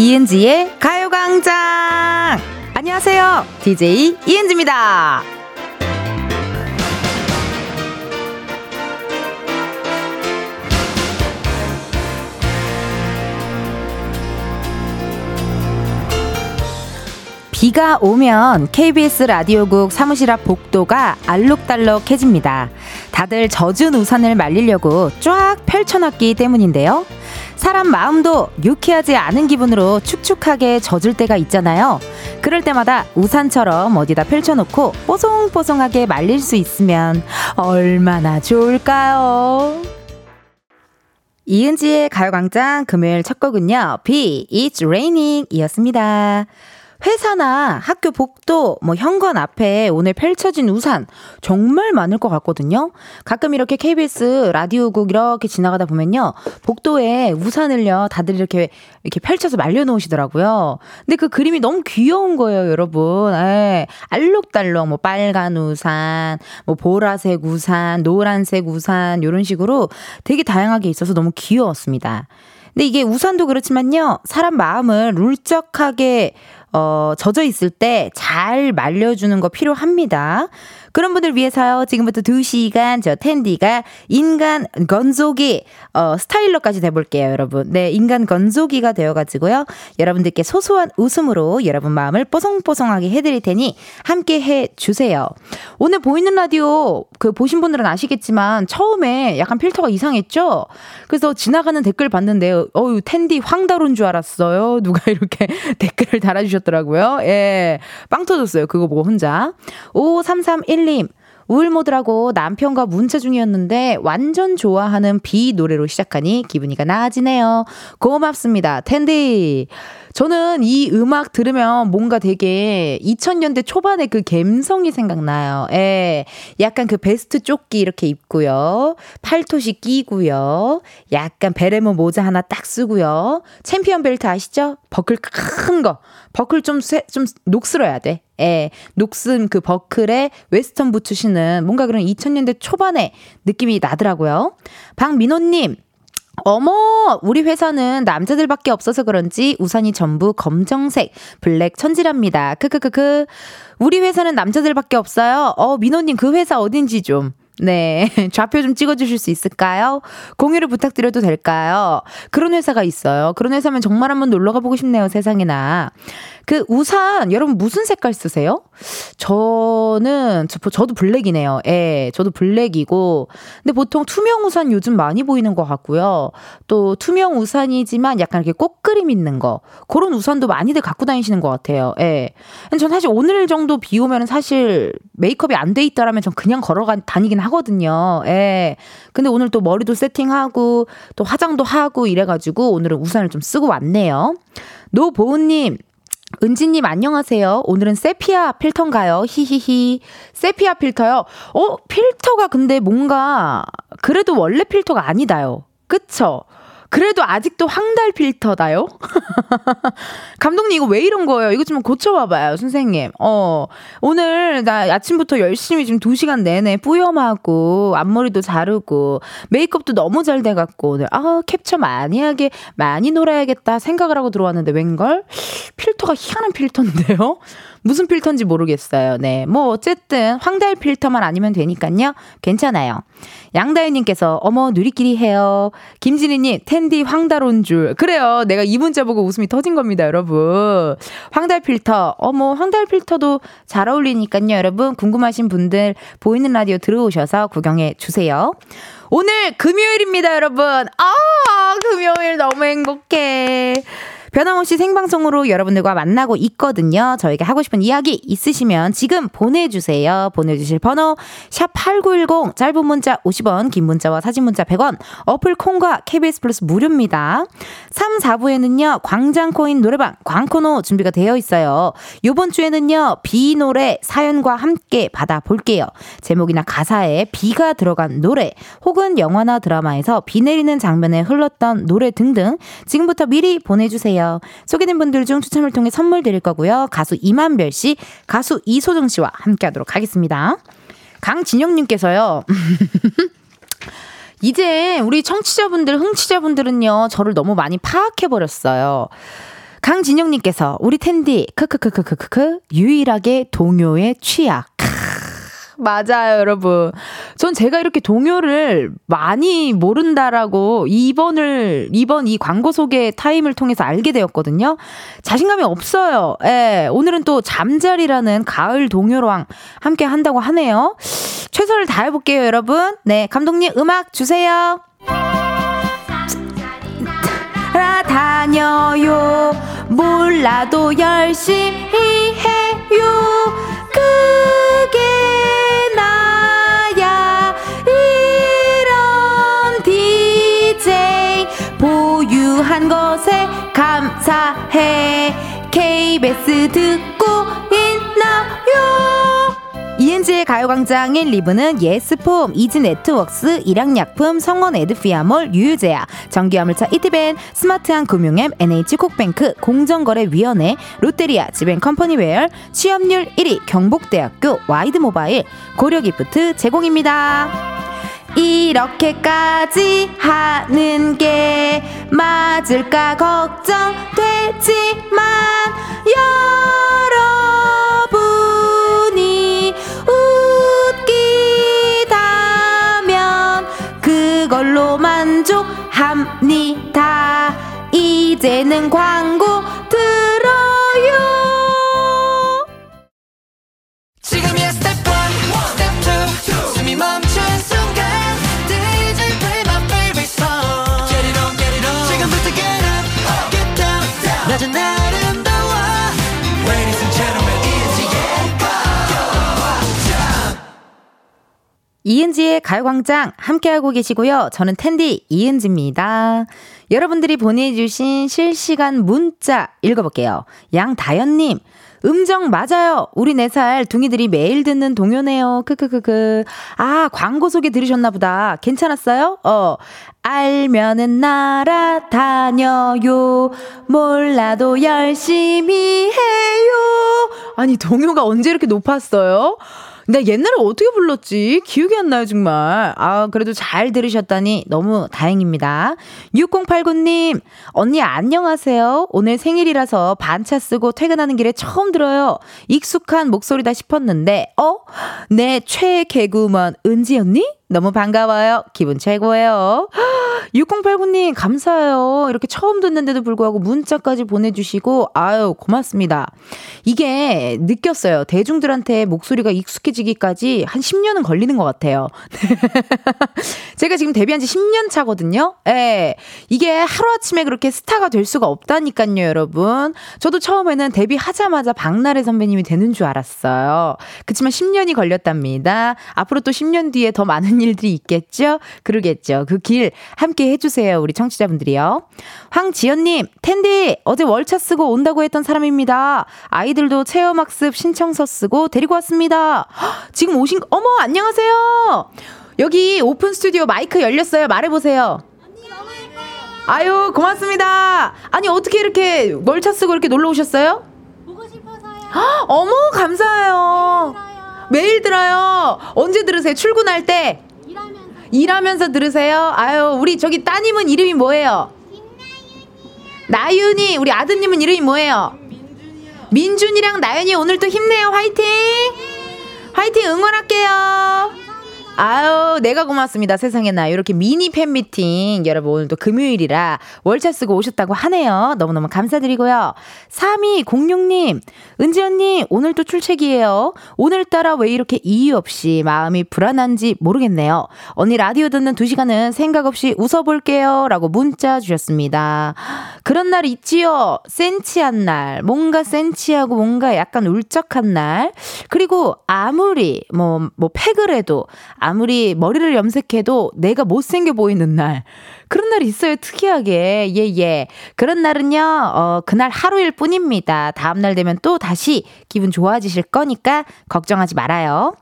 이은지의 가요광장! 안녕하세요. DJ 이은지입니다. 비가 오면 KBS 라디오국 사무실 앞 복도가 알록달록해집니다. 다들 젖은 우산을 말리려고 쫙 펼쳐놨기 때문인데요. 사람 마음도 유쾌하지 않은 기분으로 축축하게 젖을 때가 있잖아요. 그럴 때마다 우산처럼 어디다 펼쳐놓고 뽀송뽀송하게 말릴 수 있으면 얼마나 좋을까요? 이은지의 가요광장 금요일 첫 곡은요. B, It's Raining 이었습니다. 회사나 학교 복도, 뭐 현관 앞에 오늘 펼쳐진 우산 정말 많을 것 같거든요. 가끔 이렇게 KBS 라디오국 이렇게 지나가다 보면요. 복도에 우산을요. 다들 이렇게 이렇게 펼쳐서 말려 놓으시더라고요. 근데 그 그림이 너무 귀여운 거예요, 여러분. 에, 예. 알록달록 뭐 빨간 우산, 뭐 보라색 우산, 노란색 우산 요런 식으로 되게 다양하게 있어서 너무 귀여웠습니다. 근데 이게 우산도 그렇지만요. 사람 마음을 울적하게 어, 젖어 있을 때 잘 말려주는 거 필요합니다. 그런 분들 위해서요. 지금부터 2시간 저 텐디가 인간 건조기 어, 스타일러까지 돼 볼게요, 여러분. 네, 인간 건조기가 되어 가지고요. 여러분들께 소소한 웃음으로 여러분 마음을 뽀송뽀송하게 해 드릴 테니 함께 해 주세요. 오늘 보이는 라디오 그 보신 분들은 아시겠지만 처음에 약간 필터가 이상했죠? 그래서 지나가는 댓글 봤는데 어유 텐디 황다룬 줄 알았어요. 누가 이렇게 댓글을 달아 주셨더라고요. 예. 빵 터졌어요. 그거 보고 혼자. 5331 1님, 우울모드라고 남편과 문자 중이었는데 완전 좋아하는 비 노래로 시작하니 기분이가 나아지네요. 고맙습니다. 텐디. 저는 이 음악 들으면 뭔가 되게 2000년대 초반의 그 감성이 생각나요. 예. 약간 그 베스트 조끼 이렇게 입고요. 팔토시 끼고요. 약간 베레모 모자 하나 딱 쓰고요. 챔피언 벨트 아시죠? 버클 큰 거. 버클 좀, 쇠, 좀 녹슬어야 돼. 예. 녹슨 그 버클에 웨스턴 신은 뭔가 그런 2000년대 초반의 느낌이 나더라고요. 박민호님. 어머, 우리 회사는 남자들밖에 없어서 그런지 우산이 전부 검정색, 블랙 천지랍니다. 크크크크. 우리 회사는 남자들밖에 없어요. 어, 민호님 그 회사 어딘지 좀. 네. 좌표 좀 찍어주실 수 있을까요? 공유를 부탁드려도 될까요? 그런 회사가 있어요. 그런 회사면 정말 한번 놀러 가보고 싶네요, 세상에나. 그 우산 여러분 무슨 색깔 쓰세요? 저는 저, 저도 블랙이네요. 예, 저도 블랙이고 근데 보통 투명 우산 요즘 많이 보이는 것 같고요. 또 투명 우산이지만 약간 이렇게 꽃그림 있는 거 그런 우산도 많이들 갖고 다니시는 것 같아요. 예. 전 사실 오늘 정도 비 오면 사실 메이크업이 안 돼 있다라면 전 그냥 걸어 다니긴 하거든요. 예. 근데 오늘 또 머리도 세팅하고 또 화장도 하고 이래가지고 오늘은 우산을 좀 쓰고 왔네요. 노보은님 은지님 안녕하세요. 오늘은 세피아 필터인가요? 히히히. 세피아 필터요? 어, 필터가 근데 뭔가, 그래도 원래 필터가 아니다요. 그쵸? 그래도 아직도 황달 필터다요? 감독님 이거 왜 이런 거예요? 이거 좀 고쳐봐봐요, 선생님. 어, 오늘 나 아침부터 열심히 지금 2시간 내내 뿌염하고 앞머리도 자르고 메이크업도 너무 잘 돼갖고 오늘 아 캡처 많이 하게 많이 놀아야겠다 생각을 하고 들어왔는데 웬걸? 필터가 희한한 필터인데요? 무슨 필터인지 모르겠어요. 네. 뭐, 어쨌든, 황달 필터만 아니면 되니까요. 괜찮아요. 양다현님께서, 어머, 누리끼리 해요. 김진희 님, 텐디 황달 온 줄. 그래요. 내가 이 문자 보고 웃음이 터진 겁니다, 여러분. 황달 필터. 어머, 황달 필터도 잘 어울리니까요, 여러분. 궁금하신 분들, 보이는 라디오 들어오셔서 구경해 주세요. 오늘 금요일입니다, 여러분. 아, 금요일 너무 행복해. 변함없이 생방송으로 여러분들과 만나고 있거든요. 저에게 하고 싶은 이야기 있으시면 지금 보내주세요. 보내주실 번호 샵8910 짧은 문자 50원 긴 문자와 사진 문자 100원 어플 콩과 KBS 플러스 무료입니다. 3, 4부에는요. 광장코인 노래방 광코노 준비가 되어 있어요. 요번 주에는요. 비 노래 사연과 함께 받아볼게요. 제목이나 가사에 비가 들어간 노래 혹은 영화나 드라마에서 비 내리는 장면에 흘렀던 노래 등등 지금부터 미리 보내주세요. 주세요. 소개된 분들 중 추첨을 통해 선물 드릴 거고요. 가수 이만별 씨, 가수 이소정 씨와 함께 하도록 하겠습니다. 강진영님께서요. 이제 우리 청취자분들, 흥취자분들은요, 저를 너무 많이 파악해버렸어요. 강진영님께서 우리 텐디 크크크크크크크 유일하게 동요의 취약. 맞아요, 여러분. 전 제가 이렇게 동요를 많이 모른다라고 이번을, 이번 이 광고 소개 타임을 통해서 알게 되었거든요. 자신감이 없어요. 예, 오늘은 또 잠자리라는 가을 동요랑 함께 한다고 하네요. 최선을 다해볼게요, 여러분. 네, 감독님 음악 주세요. 다녀요. 몰라도 열심히 해요. 그 KBS 듣고 있나요? 이은지의 가요광장 1, 2부는 예스폼, 이지네트웍스, 일양약품, 성원 에드피아몰, 유유제야, 전기화물차 이티벤, 스마트한 금융앱, NH콕뱅크, 공정거래위원회, 롯데리아, 지벤컴퍼니웨어, 취업률 1위, 경북대학교, 와이드모바일, 고려기프트 제공입니다. 이렇게까지 하는 게 맞을까 걱정되지만 여러분이 웃기다면 그걸로 만족합니다. 이제는 광고 들어요. 지금이야 스텝 1, 스텝 2, 숨이 멈춘 낮은 이은지의 가요광장 함께하고 계시고요. 저는 텐디 이은지입니다. 여러분들이 보내주신 실시간 문자 읽어볼게요. 양다연님, 음정 맞아요. 우리 4살 둥이들이 매일 듣는 동요네요. 크크크크. 아, 광고 소개 들으셨나 보다. 괜찮았어요? 어. 알면은 날아다녀요. 몰라도 열심히 해요. 아니, 동요가 언제 이렇게 높았어요? 나 옛날에 어떻게 불렀지? 기억이 안 나요, 정말. 아, 그래도 잘 들으셨다니 너무 다행입니다. 6089님, 언니 안녕하세요. 오늘 생일이라서 반차 쓰고 퇴근하는 길에 처음 들어요. 익숙한 목소리다 싶었는데, 어? 내 최애 개구먼 은지 언니? 너무 반가워요. 기분 최고예요. 6089님, 감사해요. 이렇게 처음 듣는데도 불구하고 문자까지 보내주시고, 아유, 고맙습니다. 이게 느꼈어요. 대중들한테 목소리가 익숙해지기까지 한 10년은 걸리는 것 같아요. 제가 지금 데뷔한 지 10년 차거든요. 예. 이게 하루아침에 그렇게 스타가 될 수가 없다니까요, 여러분. 저도 처음에는 데뷔하자마자 박나래 선배님이 되는 줄 알았어요. 그치만 10년이 걸렸답니다. 앞으로 또 10년 뒤에 더 많은 일들이 있겠죠? 그러겠죠. 그 길 함께 해주세요. 우리 청취자분들이요. 황지연님, 텐디, 어제 월차 쓰고 온다고 했던 사람입니다. 아이들도 체험학습 신청서 쓰고 데리고 왔습니다. 지금 오신, 어머, 안녕하세요. 여기 오픈 스튜디오 마이크 열렸어요. 말해보세요. 아유, 고맙습니다. 아니, 어떻게 이렇게 월차 쓰고 이렇게 놀러 오셨어요? 보고 싶어서요. 어머, 감사해요. 매일 들어요. 언제 들으세요? 출근할 때? 일하면서. 들으세요? 아유, 우리 저기 따님은 이름이 뭐예요? 나윤이. 우리 아드님은 이름이 뭐예요? 민준이랑 나윤이 오늘 도 힘내요. 화이팅! 화이팅 응원할게요. 아유, 내가 고맙습니다. 세상에 나. 이렇게 미니 팬미팅. 여러분, 오늘 또 금요일이라 월차 쓰고 오셨다고 하네요. 너무너무 감사드리고요. 3206님, 은지 언니, 오늘 또 출첵이에요. 오늘따라 왜 이렇게 이유 없이 마음이 불안한지 모르겠네요. 언니 라디오 듣는 두 시간은 생각 없이 웃어볼게요. 라고 문자 주셨습니다. 그런 날 있지요. 센치한 날. 뭔가 센치하고 뭔가 약간 울적한 날. 그리고 아무리 뭐, 뭐 팩을 해도 아무리 머리를 염색해도 내가 못생겨 보이는 날. 그런 날이 있어요, 특이하게. 예, 예. 그런 날은요, 어, 그날 하루일 뿐입니다. 다음날 되면 또 다시 기분 좋아지실 거니까 걱정하지 말아요.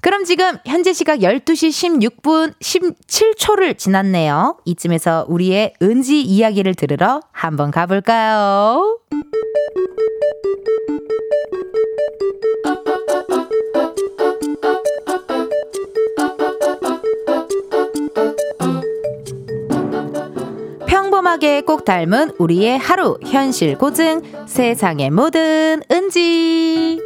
그럼 지금 현재 시각 12시 16분 17초를 지났네요. 이쯤에서 우리의 은지 이야기를 들으러 한번 가볼까요? 꼼꼼하게 꼭 닮은 우리의 하루 현실 고증 세상의 모든 은지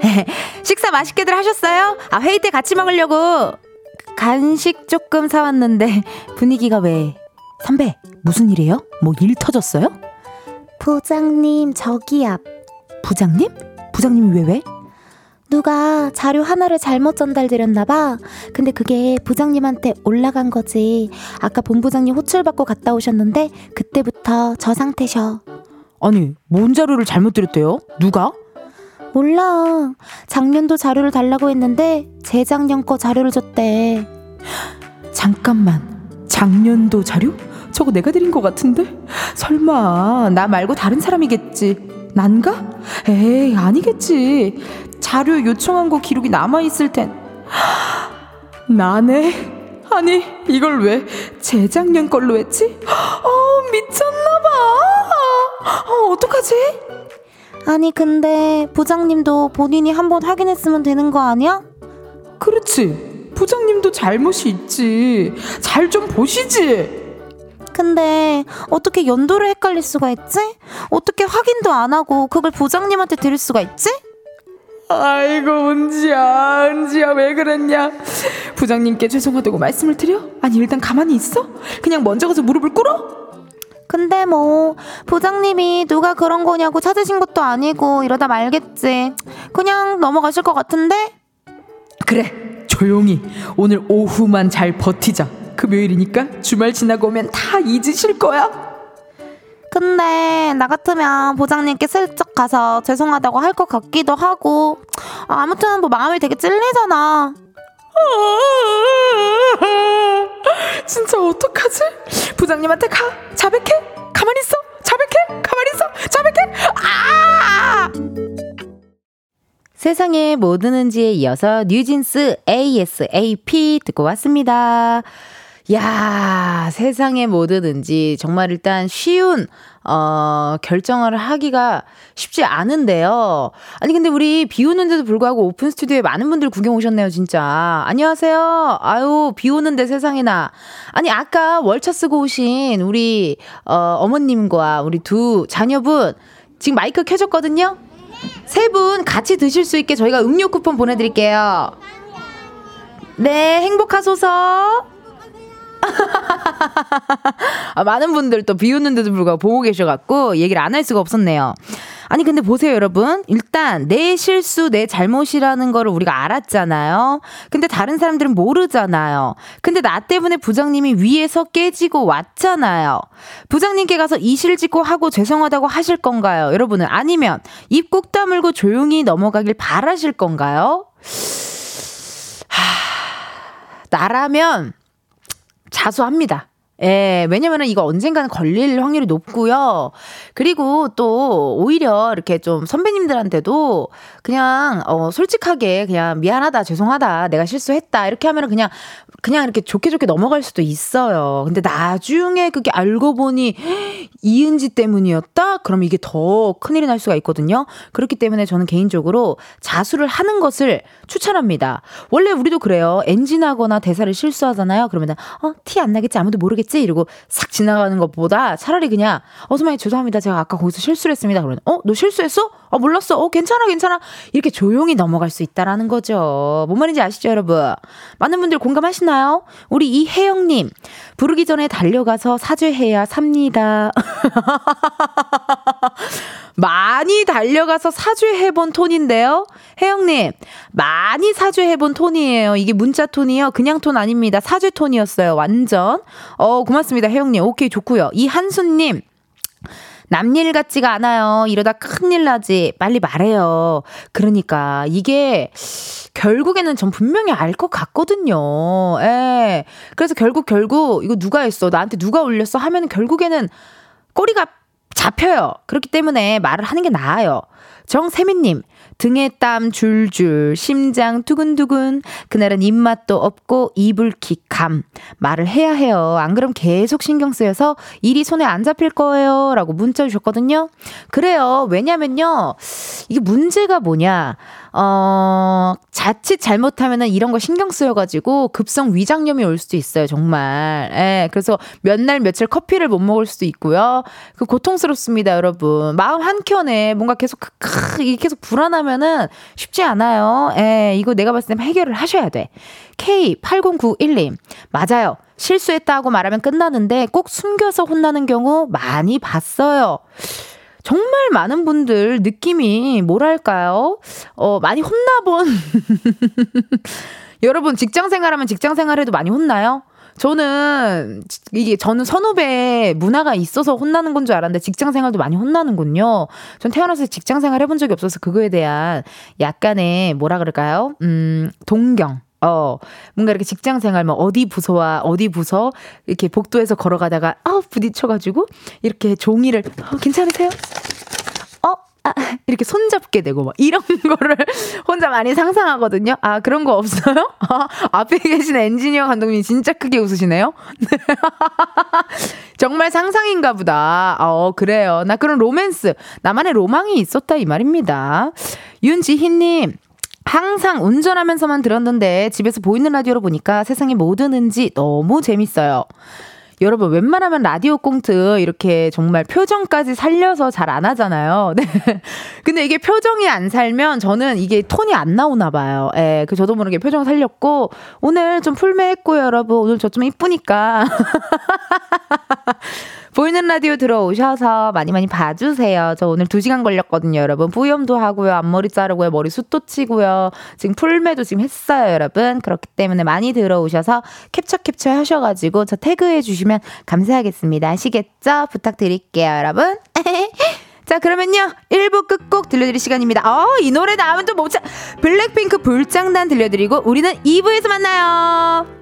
식사 맛있게들 하셨어요? 아 회의 때 같이 먹으려고 간식 조금 사왔는데 분위기가 왜 선배 무슨 일이에요? 뭐 일 터졌어요? 부장님 저기 앞 부장님? 부장님이 왜 왜? 누가 자료 하나를 잘못 전달드렸나봐. 근데 그게 부장님한테 올라간 거지. 아까 본부장님 호출받고 갔다 오셨는데 그때부터 저 상태셔. 아니, 뭔 자료를 잘못 드렸대요? 누가? 몰라. 작년도 자료를 달라고 했는데 재작년 거 자료를 줬대. 잠깐만. 작년도 자료? 저거 내가 드린 것 같은데? 설마 나 말고 다른 사람이겠지. 난가? 에이, 아니겠지. 자료 요청한 거 기록이 남아있을 텐. 나네? 아니, 이걸 왜 재작년 걸로 했지? 어, 미쳤나봐. 어, 어떡하지? 아니, 근데 부장님도 본인이 한번 확인했으면 되는 거 아니야? 그렇지. 부장님도 잘못이 있지. 잘 좀 보시지. 근데 어떻게 연도를 헷갈릴 수가 있지? 어떻게 확인도 안 하고 그걸 부장님한테 드릴 수가 있지? 아이고 은지야 은지야 왜 그랬냐 부장님께 죄송하다고 말씀을 드려? 아니 일단 가만히 있어? 그냥 먼저 가서 무릎을 꿇어? 근데 뭐 부장님이 누가 그런 거냐고 찾으신 것도 아니고 이러다 말겠지 그냥 넘어가실 것 같은데? 그래 조용히 오늘 오후만 잘 버티자 금요일이니까 주말 지나고 오면 다 잊으실 거야. 근데 나 같으면 보장님께 슬쩍 가서 죄송하다고 할 것 같기도 하고 아무튼 뭐 마음이 되게 찔리잖아. 진짜 어떡하지? 부장님한테 가 자백해 가만히 있어 자백해 가만히 있어 자백해 아! 세상의 모든 은지에 이어서 뉴진스 ASAP 듣고 왔습니다. 야, 세상에 뭐 드든지 정말 일단 쉬운 어, 결정을 하기가 쉽지 않은데요. 아니, 근데 우리 비 오는데도 불구하고 오픈 스튜디오에 많은 분들 구경 오셨네요, 진짜. 안녕하세요. 아유, 비 오는데 세상에나. 아니, 아까 월차 쓰고 오신 우리, 어, 어머님과 우리 두 자녀분, 지금 마이크 켜졌거든요? 세 분 같이 드실 수 있게 저희가 음료 쿠폰 보내드릴게요. 네, 행복하소서. 아, 많은 분들 또 비웃는데도 불구하고 보고 계셔갖고 얘기를 안 할 수가 없었네요. 아니 근데 보세요 여러분. 일단 내 실수 내 잘못이라는 거를 우리가 알았잖아요. 근데 다른 사람들은 모르잖아요. 근데 나 때문에 부장님이 위에서 깨지고 왔잖아요. 부장님께 가서 이실직고 하고 죄송하다고 하실 건가요 여러분은? 아니면 입 꾹 다물고 조용히 넘어가길 바라실 건가요? 하... 나라면 자수합니다. 예, 왜냐면은 이거 언젠가는 걸릴 확률이 높고요. 그리고 또 오히려 이렇게 좀 선배님들한테도 그냥 어 솔직하게 그냥 미안하다, 죄송하다, 내가 실수했다 이렇게 하면은 그냥 그냥 이렇게 좋게 좋게 넘어갈 수도 있어요. 근데 나중에 그게 알고 보니 이은지 때문이었다? 그럼 이게 더 큰일이 날 수가 있거든요. 그렇기 때문에 저는 개인적으로 자수를 하는 것을 추천합니다. 원래 우리도 그래요. 엔진하거나 대사를 실수하잖아요. 그러면 어, 티 안 나겠지? 아무도 모르겠지? 이러고 싹 지나가는 것보다 차라리 그냥 어, 선배님 죄송합니다. 제가 아까 거기서 실수를 했습니다. 그러면 어, 너 실수했어? 어, 몰랐어. 어, 괜찮아, 괜찮아. 이렇게 조용히 넘어갈 수 있다라는 거죠. 뭔 말인지 아시죠, 여러분? 많은 분들 공감하시나요? 우리 이혜영님, 부르기 전에 달려가서 사죄해야 삽니다. 많이 달려가서 사죄해본 톤인데요. 혜영님, 많이 사죄해본 톤이에요. 이게 문자 톤이요. 그냥 톤 아닙니다. 사죄 톤이었어요. 완전. 어, 고맙습니다. 혜영님. 오케이, 좋고요. 이한수님, 남일 같지가 않아요. 이러다 큰일 나지. 빨리 말해요. 그러니까 이게 결국에는 전 분명히 알 것 같거든요. 예. 그래서 결국 결국 이거 누가 했어? 나한테 누가 올렸어? 하면 결국에는 꼬리가 잡혀요. 그렇기 때문에 말을 하는 게 나아요. 정세민님, 등에 땀 줄줄, 심장 두근두근, 그날은 입맛도 없고 이불킥 감. 말을 해야 해요. 안 그럼 계속 신경 쓰여서 일이 손에 안 잡힐 거예요. 라고 문자 주셨거든요. 그래요. 왜냐면요. 이게 문제가 뭐냐. 어, 자칫 잘못하면은 이런 거 신경 쓰여가지고 급성 위장염이 올 수도 있어요, 정말. 예, 그래서 몇 날 며칠 커피를 못 먹을 수도 있고요. 그 고통스럽습니다, 여러분. 마음 한켠에 뭔가 계속, 크, 이게 계속 불안하면은 쉽지 않아요. 예, 이거 내가 봤을 때 해결을 하셔야 돼. K8091님, 맞아요. 실수했다고 말하면 끝나는데 꼭 숨겨서 혼나는 경우 많이 봤어요. 정말 많은 분들 느낌이 뭐랄까요? 어, 많이 혼나본. 여러분, 직장 생활하면 직장 생활해도 많이 혼나요? 저는 이게 저는 선후배 문화가 있어서 혼나는 건 줄 알았는데 직장 생활도 많이 혼나는군요. 전 태어나서 직장 생활 해본 적이 없어서 그거에 대한 약간의 뭐라 그럴까요? 음, 동경. 어, 뭔가 이렇게 직장 생활, 뭐, 어디 부서와 어디 부서, 이렇게 복도에서 걸어가다가, 아, 부딪혀가지고, 이렇게 종이를, 어, 괜찮으세요? 어, 아, 이렇게 손잡게 되고, 막, 이런 거를 혼자 많이 상상하거든요. 아, 그런 거 없어요? 아, 앞에 계신 엔지니어 감독님 진짜 크게 웃으시네요? 정말 상상인가 보다. 어, 그래요. 나 그런 로맨스, 나만의 로망이 있었다, 이 말입니다. 윤지희님, 항상 운전하면서만 들었는데 집에서 보이는 라디오로 보니까 세상의 모든 은지 너무 재밌어요. 여러분 웬만하면 라디오 꽁트 이렇게 정말 표정까지 살려서 잘 안 하잖아요. 네. 근데 이게 표정이 안 살면 저는 이게 톤이 안 나오나 봐요. 예. 그 저도 모르게 표정 살렸고 오늘 좀 풀매했고요, 여러분. 오늘 저 좀 이쁘니까. 보이는 라디오 들어오셔서 많이 많이 봐주세요. 저 오늘 2시간 걸렸거든요, 여러분. 뿌염도 하고요, 앞머리 자르고요, 머리 숱도 치고요. 지금 풀매도 지금 했어요, 여러분. 그렇기 때문에 많이 들어오셔서 캡처 캡처 하셔가지고 저 태그해 주시면 감사하겠습니다. 아시겠죠? 부탁드릴게요, 여러분. 자, 그러면요. 1부 끝곡 들려드릴 시간입니다. 어, 이 노래 나오면 또 못 참, 블랙핑크 불장난 들려드리고, 우리는 2부에서 만나요.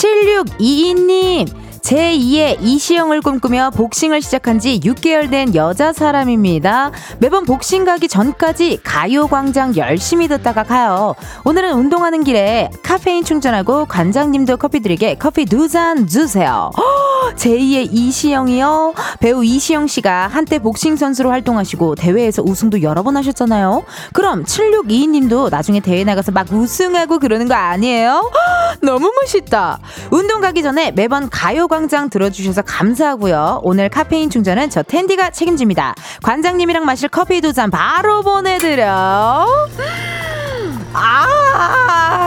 7622님, 제2의 이시영을 꿈꾸며 복싱을 시작한 지 6개월 된 여자 사람입니다. 매번 복싱 가기 전까지 가요광장 열심히 듣다가 가요. 오늘은 운동하는 길에 카페인 충전하고 관장님도 커피 드리게 커피 두 잔 주세요. 제2의 이시영이요? 배우 이시영 씨가 한때 복싱 선수로 활동하시고 대회에서 우승도 여러 번 하셨잖아요. 그럼 7622님도 나중에 대회 나가서 막 우승하고 그러는 거 아니에요? 너무 멋있다. 운동 가기 전에 매번 가요 광장 들어주셔서 감사하고요. 오늘 카페인 충전은 저 텐디가 책임집니다. 관장님이랑 마실 커피 두 잔 바로 보내드려. 아,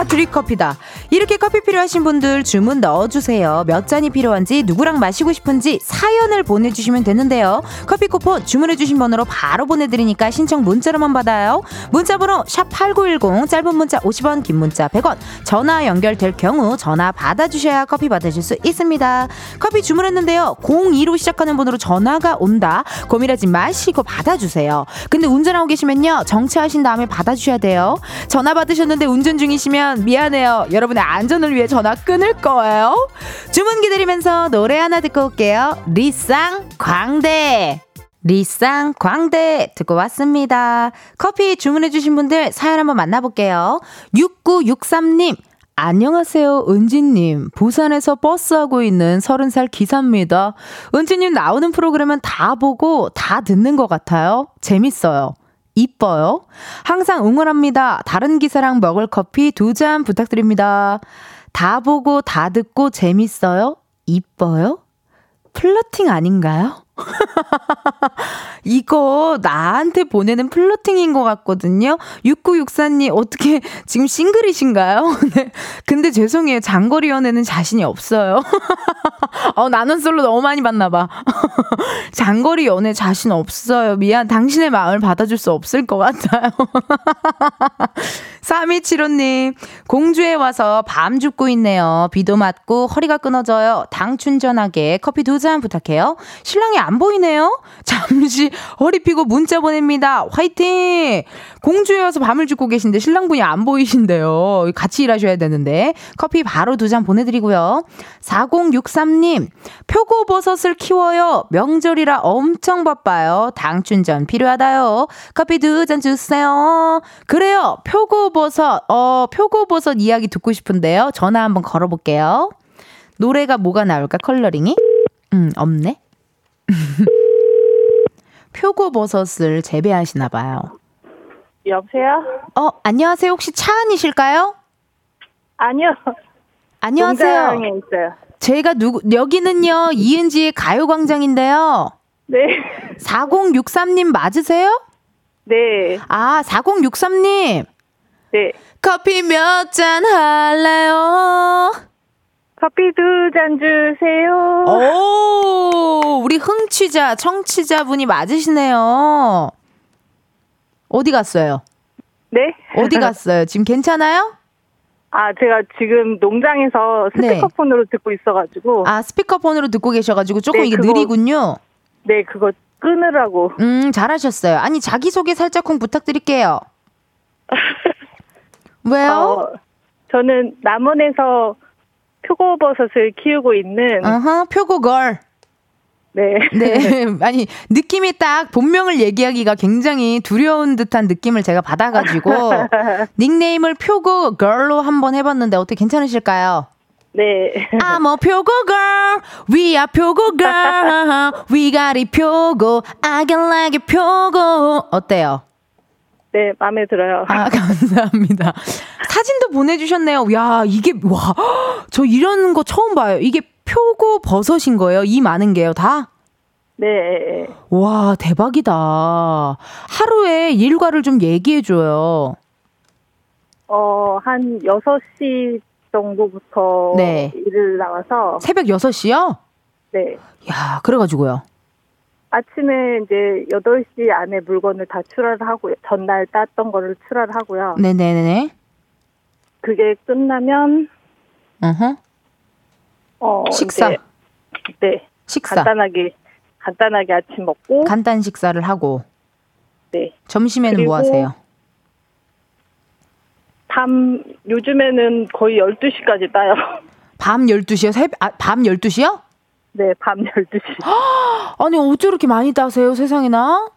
드립커피다. 이렇게 커피 필요하신 분들 주문 넣어주세요. 몇 잔이 필요한지, 누구랑 마시고 싶은지 사연을 보내주시면 되는데요. 커피 쿠폰 주문해주신 번호로 바로 보내드리니까 신청 문자로만 받아요. 문자번호 샵8910, 짧은 문자 50원, 긴 문자 100원. 전화 연결될 경우 전화 받아주셔야 커피 받으실 수 있습니다. 커피 주문했는데요. 02로 시작하는 번호로 전화가 온다. 고민하지 마시고 받아주세요. 근데 운전하고 계시면요. 정차하신 다음에 받아주셔야 돼요. 전화 받으셨는데 운전 중이시면 미안해요. 여러분의 안전을 위해 전화 끊을 거예요. 주문 기다리면서 노래 하나 듣고 올게요. 리쌍 광대. 리쌍 광대 듣고 왔습니다. 커피 주문해주신 분들 사연 한번 만나볼게요. 6963님. 안녕하세요, 은지님. 부산에서 버스하고 있는 30살 기사입니다. 은지님 나오는 프로그램은 다 보고 다 듣는 것 같아요. 재밌어요. 이뻐요. 항상 응원합니다. 다른 기사랑 먹을 커피 두 잔 부탁드립니다. 다 보고 다 듣고 재밌어요? 이뻐요? 플러팅 아닌가요? 이거 나한테 보내는 플러팅인 것 같거든요. 6964님, 어떻게 지금 싱글이신가요? 네. 근데 죄송해요. 장거리 연애는 자신이 없어요. 어, 나는 솔로 너무 많이 봤나봐. 장거리 연애 자신 없어요. 미안. 당신의 마음을 받아줄 수 없을 것 같아요. 3275님, 공주에 와서 밤 죽고 있네요. 비도 맞고 허리가 끊어져요. 당 충전하게 커피 두 잔 부탁해요. 신랑이 안 보이네요? 잠시 허리 피고 문자 보냅니다. 화이팅! 공주에 와서 밤을 죽고 계신데 신랑분이 안 보이신데요. 같이 일하셔야 되는데. 커피 바로 두 잔 보내드리고요. 4063님, 표고버섯을 키워요. 명절이라 엄청 바빠요. 당 충전 필요하다요. 커피 두 잔 주세요. 그래요. 표고버섯, 어, 표고버섯 이야기 듣고 싶은데요. 전화 한번 걸어볼게요. 노래가 뭐가 나올까, 컬러링이? 음, 없네. 표고버섯을 재배하시나 봐요. 여보세요? 어, 안녕하세요. 혹시 차은이실까요? 아니요. 안녕하세요. 농장에 있어요. 제가 누구 여기는요. 이은지의 가요 광장인데요. 네. 4063님 맞으세요? 네. 아, 4063님. 네. 커피 몇 잔 할래요? 커피 두 잔 주세요. 오, 우리 흥취자, 청취자분이 맞으시네요. 어디 갔어요? 네? 어디 갔어요? 지금 괜찮아요? 아, 제가 지금 농장에서 네. 스피커폰으로 듣고 있어가지고. 아, 스피커폰으로 듣고 계셔가지고 조금 네, 이게 그거- 느리군요. 네, 그거 끊으라고. 음, 잘하셨어요. 아니, 자기소개 살짝쿵 부탁드릴게요. 왜요? 어, 저는 남원에서 표고버섯을 키우고 있는. 어허, 표고걸. 네. 네. 아니, 느낌이 딱 본명을 얘기하기가 굉장히 두려운 듯한 느낌을 제가 받아가지고, 닉네임을 표고 걸로 한번 해봤는데, 어떻게 괜찮으실까요? 네. I'm a 표고 girl, we are 표고 girl, we got it 표고, I can like it 표고. 어때요? 네, 마음에 들어요. 아, 감사합니다. 사진도 보내주셨네요. 야, 이게, 와, 저 이런 거 처음 봐요. 이게 표고 버섯인 거예요? 이 많은 게요, 다? 네. 와, 대박이다. 하루에 일과를 좀 얘기해줘요. 어, 한 6시 정도부터 네. 일을 나와서. 새벽 6시요? 네. 야, 그래가지고요. 아침에 이제 8시 안에 물건을 다 출하를 하고요. 전날 땄던 거를 출하를 하고요. 네네네. 그게 끝나면 어허. 어 식사. 이제, 네. 식사. 간단하게 간단하게 아침 먹고 간단 식사를 하고. 네. 점심에는 뭐 하세요? 밤 요즘에는 거의 12시까지 따요. 밤 12시요? 새, 아, 밤 12시요? 네, 밤 12시. 아니, 어쩜 이렇게 많이 따세요, 세상에나?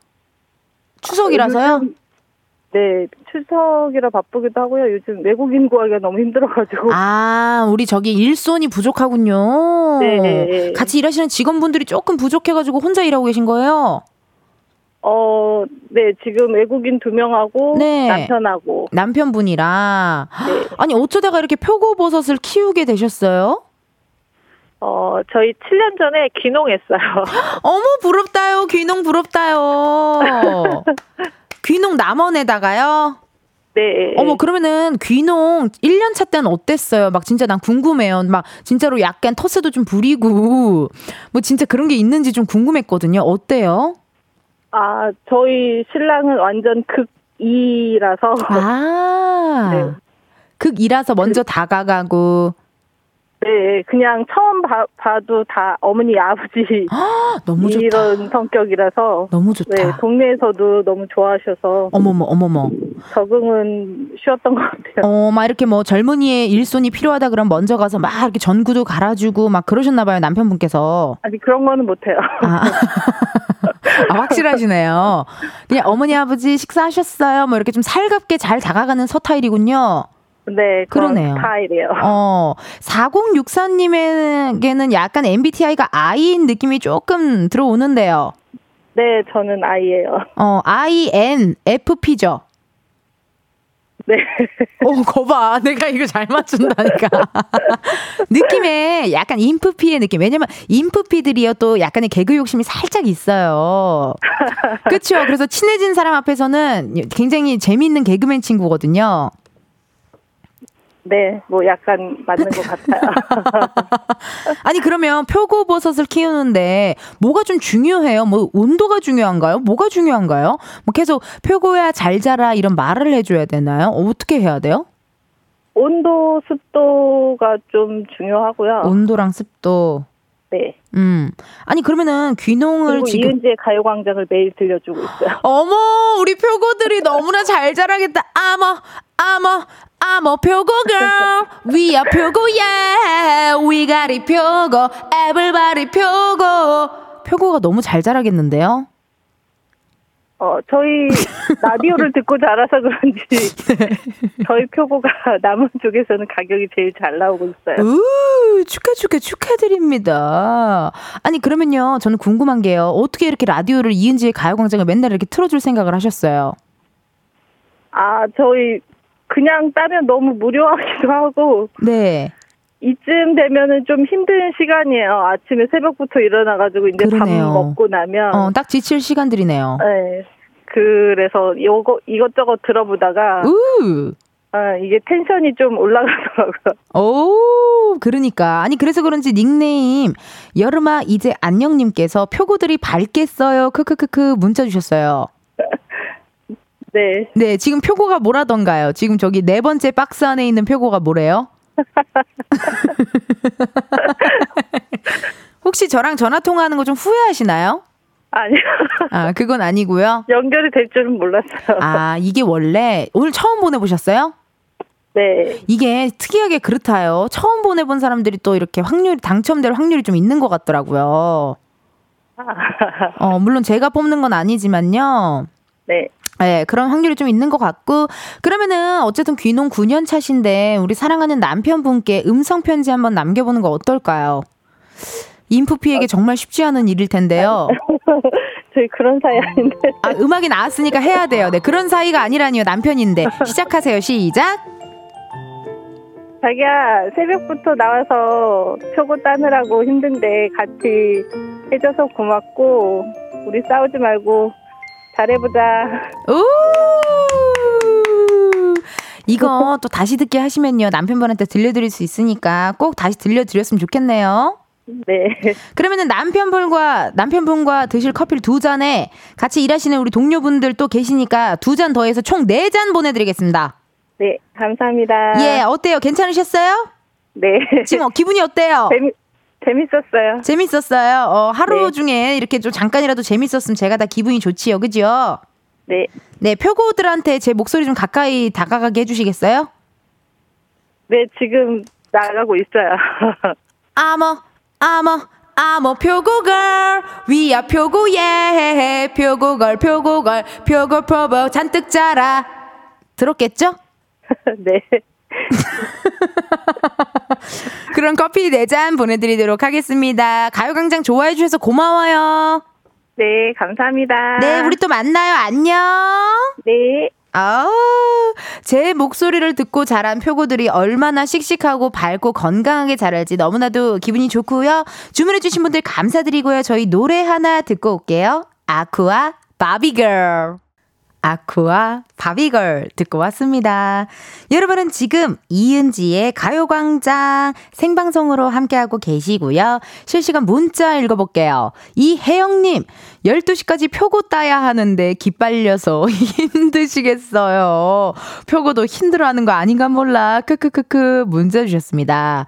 추석이라서요? 요즘- 네, 추석이라 바쁘기도 하고요. 요즘 외국인 구하기가 너무 힘들어가지고. 아, 우리 저기 일손이 부족하군요. 네. 같이 일하시는 직원분들이 조금 부족해가지고 혼자 일하고 계신 거예요? 어, 네, 지금 외국인 두 명하고 네. 남편하고. 남편분이랑. 네. 아니, 어쩌다가 이렇게 표고버섯을 키우게 되셨어요? 어, 저희 7년 전에 귀농했어요. 어머, 부럽다요. 귀농 부럽다요. 귀농 남원에다가요? 네. 어머, 그러면은 귀농 1년 차 때는 어땠어요? 막 진짜 난 궁금해요. 막 진짜로 약간 터스도 좀 부리고, 뭐 진짜 그런 게 있는지 좀 궁금했거든요. 어때요? 아, 저희 신랑은 완전 극이라서. 아. 네. 극이라서 먼저 다가가고, 네, 그냥 처음 봐, 봐도 다 어머니, 아버지 너무 좋다. 이런 성격이라서 너무 좋다. 네, 동네에서도 너무 좋아하셔서 어머머, 어머머. 적응은 쉬웠던 것 같아요. 어, 막 이렇게 뭐 젊은이의 일손이 필요하다 그러면 먼저 가서 막 이렇게 전구도 갈아주고 막 그러셨나 봐요, 남편분께서. 아니 그런 거는 못해요. 아. 아, 확실하시네요. 그냥 어머니, 아버지 식사하셨어요? 뭐 이렇게 좀 살갑게 잘 다가가는 서타일이군요. 네, 그러네요. 스타일이에요. 어, 4064님에게는 약간 MBTI가 I인 느낌이 조금 들어오는데요. 네, 저는 아이예요. 어, INFP죠. 네. 어, 거봐. 내가 이거 잘 맞춘다니까. 느낌에 약간 인프피의 느낌. 왜냐면 인프피들이요 또 약간의 개그 욕심이 살짝 있어요. 그쵸? 그래서 친해진 사람 앞에서는 굉장히 재미있는 개그맨 친구거든요. 네, 뭐 약간 맞는 것 같아요. 아니 그러면 표고버섯을 키우는데 뭐가 좀 중요해요? 뭐 온도가 중요한가요? 뭐가 중요한가요? 뭐 계속 표고야 잘 자라 이런 말을 해줘야 되나요? 어떻게 해야 돼요? 온도, 습도가 좀 중요하고요. 온도랑 습도. 네. 음. 아니 그러면은 귀농을 지금 이은지의 가요광장을 매일 들려주고 있어요. 어머 우리 표고들이 너무나 잘 자라겠다. 아머 아머 아머 표고 girl we are 표고 yeah we got it 표고 everybody 표고 표고가 너무 잘 자라겠는데요? 어, 저희 라디오를 듣고 자라서 그런지 저희 표고가 남은 쪽에서는 가격이 제일 잘 나오고 있어요. 우 축하 축하 축하드립니다. 아니 그러면요 저는 궁금한 게요 어떻게 이렇게 라디오를 이은지의 가요 광장을 맨날 이렇게 틀어 줄 생각을 하셨어요? 아, 저희 그냥 따면 너무 무료하기도 하고 네. 이쯤 되면은 좀 힘든 시간이에요. 아침에 새벽부터 일어나가지고 이제 그러네요. 밥 먹고 나면 어 딱 지칠 시간들이네요. 네. 그래서 요거 이것저것 들어보다가 우. 아, 이게 텐션이 좀 올라가더라고요. 오, 그러니까. 아니, 그래서 그런지 닉네임, 여름아, 이제 안녕님께서 표고들이 밝겠어요. 크크크크 문자 주셨어요. 네. 네, 지금 표고가 뭐라던가요? 지금 저기 네 번째 박스 안에 있는 표고가 뭐래요? 혹시 저랑 전화 통화하는 거 좀 후회하시나요? 아니요. 아, 그건 아니고요. 연결이 될 줄은 몰랐어요. 아, 이게 원래 오늘 처음 보내 보셨어요? 네. 이게 특이하게 그렇다요. 처음 보내 본 사람들이 또 이렇게 확률 당첨될 확률이 좀 있는 것 같더라고요. 어, 물론 제가 뽑는 건 아니지만요. 네. 네, 그런 확률이 좀 있는 것 같고 그러면은 어쨌든 귀농 9년 차신데 우리 사랑하는 남편분께 음성 편지 한번 남겨보는 거 어떨까요? 인프피에게 정말 쉽지 않은 일일 텐데요. 저희 그런 사이 아닌데. 아, 음악이 나왔으니까 해야 돼요. 네, 그런 사이가 아니라니요. 남편인데. 시작하세요. 시작. 자기야, 새벽부터 나와서 표고 따느라고 힘든데 같이 해줘서 고맙고, 우리 싸우지 말고 잘해보자. 우! 이거 또 다시 듣게 하시면요. 남편분한테 들려드릴 수 있으니까 꼭 다시 들려드렸으면 좋겠네요. 네. 그러면은 남편분과 남편분과 드실 커피를 두 잔에 같이 일하시는 우리 동료분들 또 계시니까 두 잔 더해서 총 네 잔 보내드리겠습니다. 네, 감사합니다. 예, 어때요? 괜찮으셨어요? 네. 지금 어, 기분이 어때요? 재미, 재밌었어요. 재밌었어요. 어, 하루 네. 중에 이렇게 좀 잠깐이라도 재밌었으면 제가 다 기분이 좋지요. 그죠? 네. 네, 표고들한테 제 목소리 좀 가까이 다가가게 해주시겠어요? 네, 지금 나가고 있어요. 아머, 아머, 아머, 표고걸, 위아 표고, 예, 표고걸, 표고걸, 표고, 표고, 잔뜩 자라. 들었겠죠? 네. 그럼 커피 네잔 보내드리도록 하겠습니다. 가요광장 좋아해주셔서 고마워요. 네, 감사합니다. 네, 우리 또 만나요. 안녕. 네. 아우, 제 목소리를 듣고 자란 표고들이 얼마나 씩씩하고 밝고 건강하게 자랄지 너무나도 기분이 좋고요. 주문해주신 분들 감사드리고요. 저희 노래 하나 듣고 올게요. 아쿠아 바비걸. 아쿠아 바비걸 듣고 왔습니다. 여러분은 지금 이은지의 가요광장 생방송으로 함께하고 계시고요. 실시간 문자 읽어볼게요. 이혜영님, 12시까지 표고 따야 하는데 기빨려서 힘드시겠어요. 표고도 힘들어하는 거 아닌가 몰라. 크크크크 문자 주셨습니다.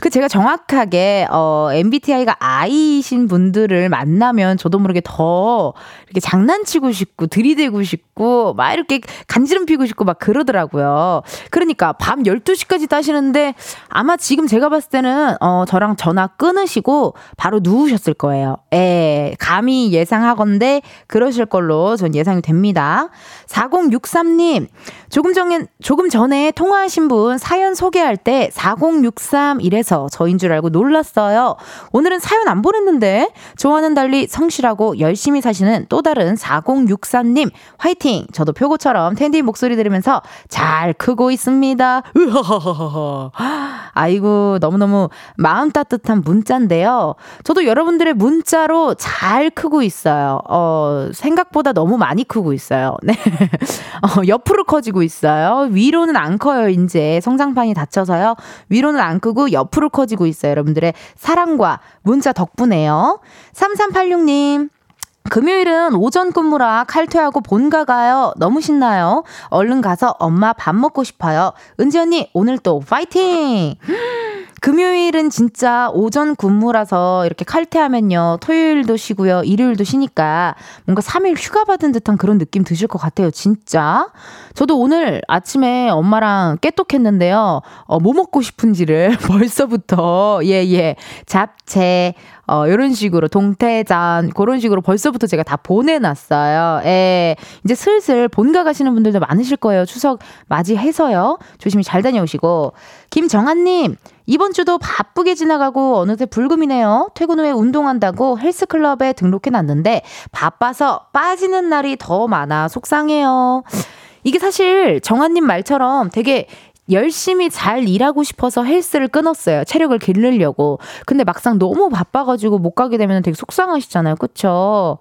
그 제가 정확하게 어 MBTI가 I이신 분들을 만나면 저도 모르게 더 이렇게 장난치고 싶고 들이대고 싶고 막 이렇게 간지럼 피고 싶고 막 그러더라고요. 그러니까 밤 12시까지 따시는데 아마 지금 제가 봤을 때는 어 저랑 전화 끊으시고 바로 누우셨을 거예요. 예. 감히 예상하건데 그러실 걸로 전 예상이 됩니다. 4063님 조금 전에 조금 전에 통화하신 분 사연 소개할 때 4063 이래서 저인 줄 알고 놀랐어요. 오늘은 사연 안 보냈는데 저와는 달리 성실하고 열심히 사시는 또 다른 4063님 화이팅! 저도 표고처럼 텐디 목소리 들으면서 잘 크고 있습니다. 아이고, 너무너무 마음 따뜻한 문자인데요. 저도 여러분들의 문자로 잘 크고 있어요. 어, 생각보다 너무 많이 크고 있어요. 네. 어, 옆으로 커지고 있어요. 위로는 안 커요, 이제. 성장판이 닫혀서요. 위로는 안 크고 옆으로 커지고 있어요. 여러분들의 사랑과 문자 덕분에요. 3386님. 금요일은 오전 근무라 칼퇴하고 본가 가요. 너무 신나요. 얼른 가서 엄마 밥 먹고 싶어요. 은지 언니, 오늘 또 파이팅! 금요일은 진짜 오전 근무라서 이렇게 칼퇴하면요. 토요일도 쉬고요. 일요일도 쉬니까 뭔가 3일 휴가 받은 듯한 그런 느낌 드실 것 같아요. 진짜. 저도 오늘 아침에 엄마랑 깨똑했는데요. 어, 뭐 먹고 싶은지를 벌써부터, 예, 예. 잡채, 어, 이런 식으로 동태전 그런 식으로 벌써부터 제가 다 보내놨어요. 예. 이제 슬슬 본가 가시는 분들도 많으실 거예요. 추석 맞이해서요. 조심히 잘 다녀오시고. 김정한님, 이번 주도 바쁘게 지나가고 어느새 불금이네요. 퇴근 후에 운동한다고 헬스클럽에 등록해 놨는데 바빠서 빠지는 날이 더 많아 속상해요. 이게 사실 정한님 말처럼 되게 열심히 잘 일하고 싶어서 헬스를 끊었어요. 체력을 기르려고. 근데 막상 너무 바빠가지고 못 가게 되면 되게 속상하시잖아요. 그쵸?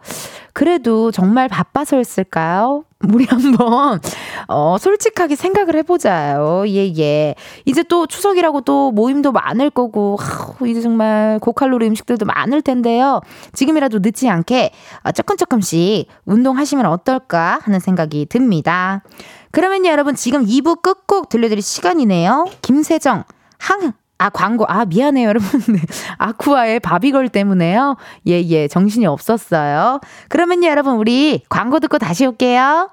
그래도 정말 바빠서였을까요? 우리 한번 어 솔직하게 생각을 해보자요. 예 예. 이제 또 추석이라고 또 모임도 많을 거고 하, 이제 정말 고칼로리 음식들도 많을 텐데요. 지금이라도 늦지 않게 어, 조금 조금씩 운동하시면 어떨까 하는 생각이 듭니다. 그러면요, 여러분, 지금 2부 끝곡 들려드릴 시간이네요. 김세정, 항, 아, 광고. 아, 미안해요, 여러분. 네. 아쿠아의 바비걸 때문에요. 예, 예, 정신이 없었어요. 그러면요, 여러분, 우리 광고 듣고 다시 올게요.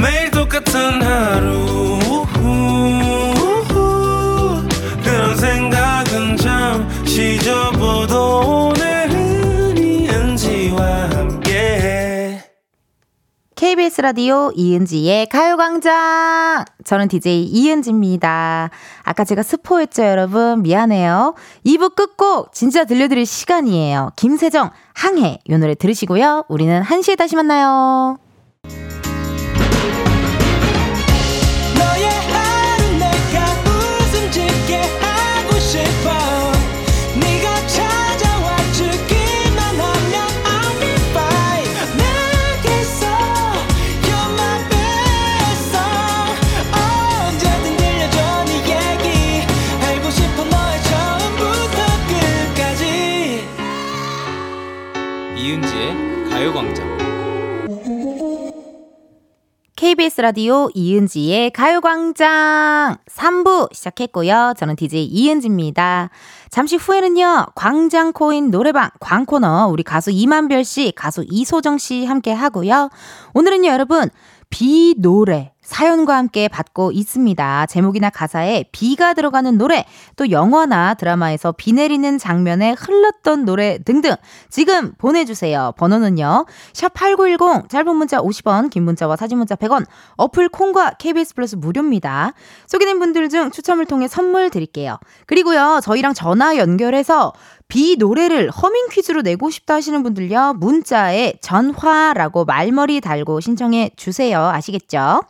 매일 똑같은 하루 KBS 라디오 이은지의 가요광장. 저는 DJ 이은지입니다. 아까 제가 스포했죠, 여러분. 미안해요. 2부 끝곡 진짜 들려드릴 시간이에요. 김세정, 항해. 이 노래 들으시고요. 우리는 1시에 다시 만나요. 가요광장 KBS 라디오 이은지의 가요광장 3부 시작했고요. 저는 DJ 이은지입니다. 잠시 후에는요, 광장 코인 노래방 광코너 우리 가수 이만별 씨, 가수 이소정 씨 함께 하고요. 오늘은요, 여러분, 비 노래 사연과 함께 받고 있습니다. 제목이나 가사에 비가 들어가는 노래, 또 영화나 드라마에서 비 내리는 장면에 흘렀던 노래 등등 지금 보내주세요. 번호는요. 샵8910 짧은 문자 50원, 긴 문자와 사진 문자 100원, 어플 콩과 KBS 플러스 무료입니다. 소개된 분들 중 추첨을 통해 선물 드릴게요. 그리고요. 저희랑 전화 연결해서 비 노래를 허밍 퀴즈로 내고 싶다 하시는 분들요. 문자에 전화라고 말머리 달고 신청해 주세요. 아시겠죠?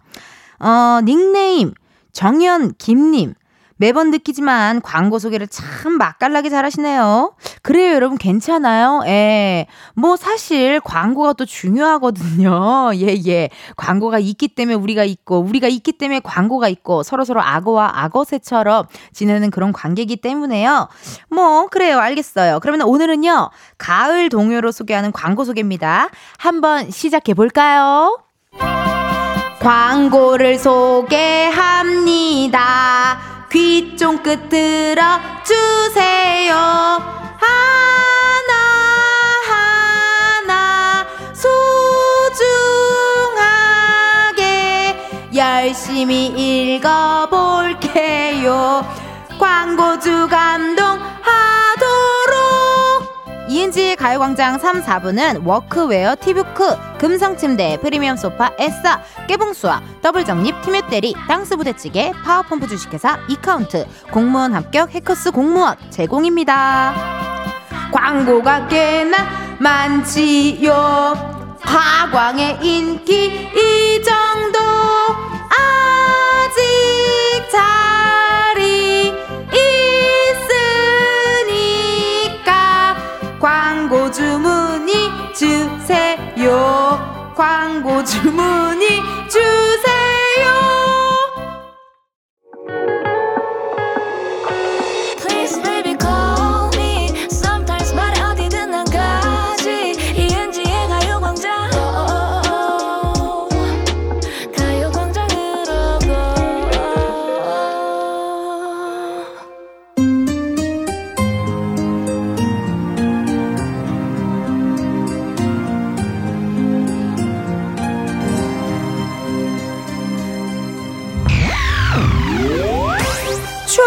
어, 닉네임 정연 김님. 매번 느끼지만 광고 소개를 참 맛깔나게 잘하시네요. 그래요, 여러분 괜찮아요. 예. 뭐 사실 광고가 또 중요하거든요. 예, 예. 광고가 있기 때문에 우리가 있고 우리가 있기 때문에 광고가 있고 서로서로 악어와 악어새처럼 지내는 그런 관계이기 때문에요. 뭐 그래요. 알겠어요. 그러면 오늘은요. 가을 동요로 소개하는 광고 소개입니다. 한번 시작해 볼까요? 광고를 소개합니다. 귀 쫑긋 들어주세요. 하나하나 소중하게 열심히 읽어볼게요. 광고주 감동 하도록 이은지의 가요광장 3, 4부는 워크웨어 티뷰크, 금성침대, 프리미엄 소파, 에싸, 깨봉수와 더블정립, 티맵대리, 땅스부대찌개, 파워펌프 주식회사, 이카운트, 공무원 합격 해커스 공무원 제공입니다. 광고가 꽤나 많지요 화광의 인기 이 정도 아직 자리 있 광고 주문이 주세요. 광고 주문이 주세요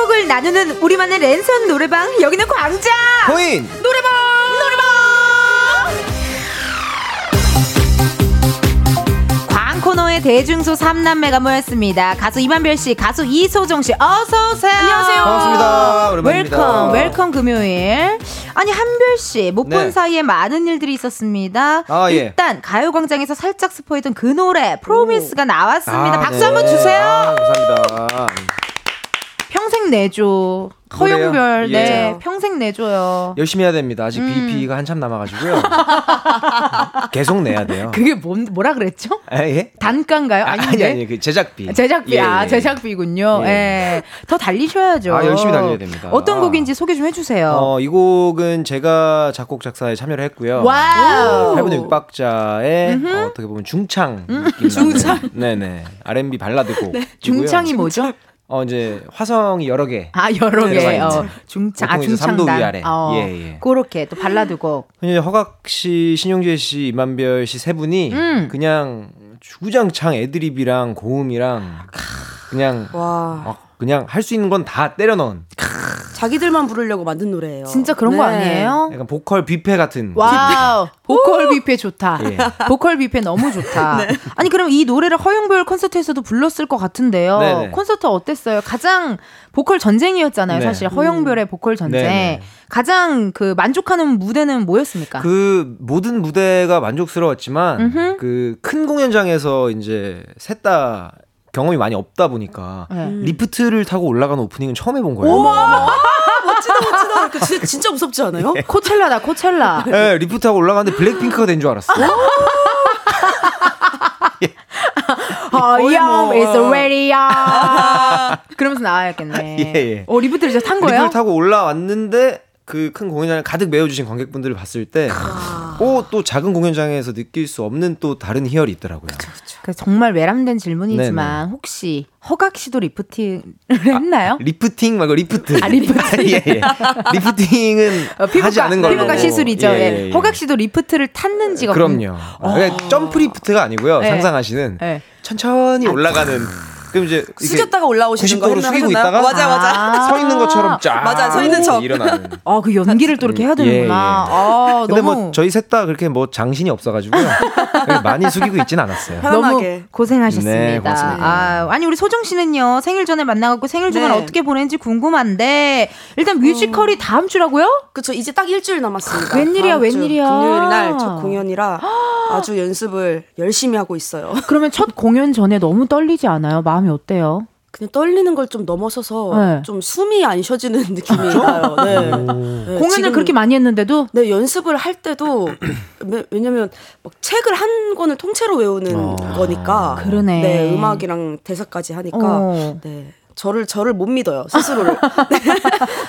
추억을 나누는 우리만의 랜선 노래방. 여기는 광장! 코인! 노래방! 노래방! 광코노의 대중소 3남매가 모였습니다. 가수 임한별씨 가수 이소정씨 어서오세요. 안녕하세요. 반갑습니다. 오랜만입니다. welcome welcome 금요일. 아니 한별씨 못본 네. 사이에 많은 일들이 있었습니다. 아, 예. 일단 가요광장에서 살짝 스포했던 그 노래 프로미스가 나왔습니다. 아, 박수 네. 한번 주세요. 아, 감사합니다. 내줘. 허용별, 예. 네, 평생 내줘요. 열심히 해야 됩니다. 아직 음. BEP가 한참 남아가지고요. 계속 내야 돼요. 그게 뭔, 뭐라 그랬죠? 아, 예? 단가인가요? 아니 아닌데? 아니 그 제작비. 제작비, 예, 아, 예. 제작비군요. 예. 예. 더 달리셔야죠. 아, 열심히 달려야 됩니다. 어떤 아. 곡인지 소개 좀 해주세요. 어, 이 곡은 제가 작곡 작사에 참여를 했고요. wow! 8분의 6박자의 어, 떻게 보면 중창 느낌 중창 네네 R&B 발라드 곡 중창이 뭐죠? 어 이제 화성이 여러 개 아, 여러 개. 어, 중창, 아, 중창단. 위아래. 어, 예, 예. 그렇게 또 발라드 곡. 이제 허각 씨, 신용재 씨, 임한별 씨 세 분이 음. 그냥 주구장창 애드립이랑 고음이랑 그냥 와 어, 그냥 할 수 있는 건 다 때려 넣은 자기들만 부르려고 만든 노래예요. 진짜 그런 거 네. 아니에요? 약간 보컬 뷔페 같은 wow. 보컬 뷔페 좋다. 예. 보컬 뷔페 너무 좋다. 네. 아니 그럼 이 노래를 허용별 콘서트에서도 불렀을 것 같은데요. 네네. 콘서트 어땠어요? 가장 보컬 전쟁이었잖아요. 네. 사실 허용별의 보컬 전쟁. 네네. 가장 그 만족하는 무대는 뭐였습니까? 그 모든 무대가 만족스러웠지만. 그 큰 공연장에서 이제 셋다 경험이 많이 없다 보니까 네. 리프트를 타고 올라가는 오프닝은 처음 해본 거예요. 멋지다 멋지다. 그 진짜, 진짜 무섭지 않아요? 코첼라다 코첼라. 네, 리프트 타고 올라가는데 블랙핑크가 된 줄 알았어요. 허용 뭐. is ready. 그러면서 나와야겠네. 예, 예. 어 리프트를 진짜 탄 거예요? 리프트 타고 올라왔는데 그 큰 공연장을 가득 메워주신 관객분들을 봤을 때, 오, 또 작은 공연장에서 느낄 수 없는 또 다른 희열이 있더라고요. 그 정말 외람된 질문이지만 혹시 허각 씨도 리프팅을 했나요? 리프팅 말고 리프트. 아, 리프팅. 예, 예. 리프팅은 어, 하지 않은 걸로. 피부과 시술이죠. 예, 예, 예, 예. 허각 씨도 리프트를 탔는지가 그럼요. 그러니까 점프 리프트가 아니고요. 네. 상상하시는 예. 천천히 올라가는. 그럼 이제 숙였다가 올라오시는 거 90도로 했나- 숙이고 하셨나요? 있다가 맞아 맞아. 서 있는 것처럼 쫙 맞아, 서 있는 척. 일어나는. 아, 그 연기를 또 이렇게 해야 되는구나. 예, 예. 아, 근데 너무 뭐 저희 셋 다 그렇게 뭐 장신이 없어가지고요. 많이 숙이고 있진 않았어요. 너무 편안하게. 고생하셨습니다. 네. 아, 아니 우리 소정 씨는요 생일 전에 만나갖고 생일 주간 네. 어떻게 보낸지 궁금한데 일단 뮤지컬이 다음 주라고요? 그쵸 이제 딱 일주일 남았습니다. 웬일이야, 웬일이야. 금요일 날 첫 공연이라 아주 연습을 열심히 하고 있어요. 그러면 첫 공연 전에 너무 떨리지 않아요? 마음이 어때요? 그냥 떨리는 걸 좀 넘어서서 네. 좀 숨이 안 쉬어지는 느낌이 나요. 네. 네, 공연을 지금- 그렇게 많이 했는데도 네 연습을 할 때도 왜- 왜냐면 막 책을 한 권을 통째로 외우는 어. 거니까 그러네. 네 음악이랑 대사까지 하니까 어. 네 저를 저를 못 믿어요 스스로를 네,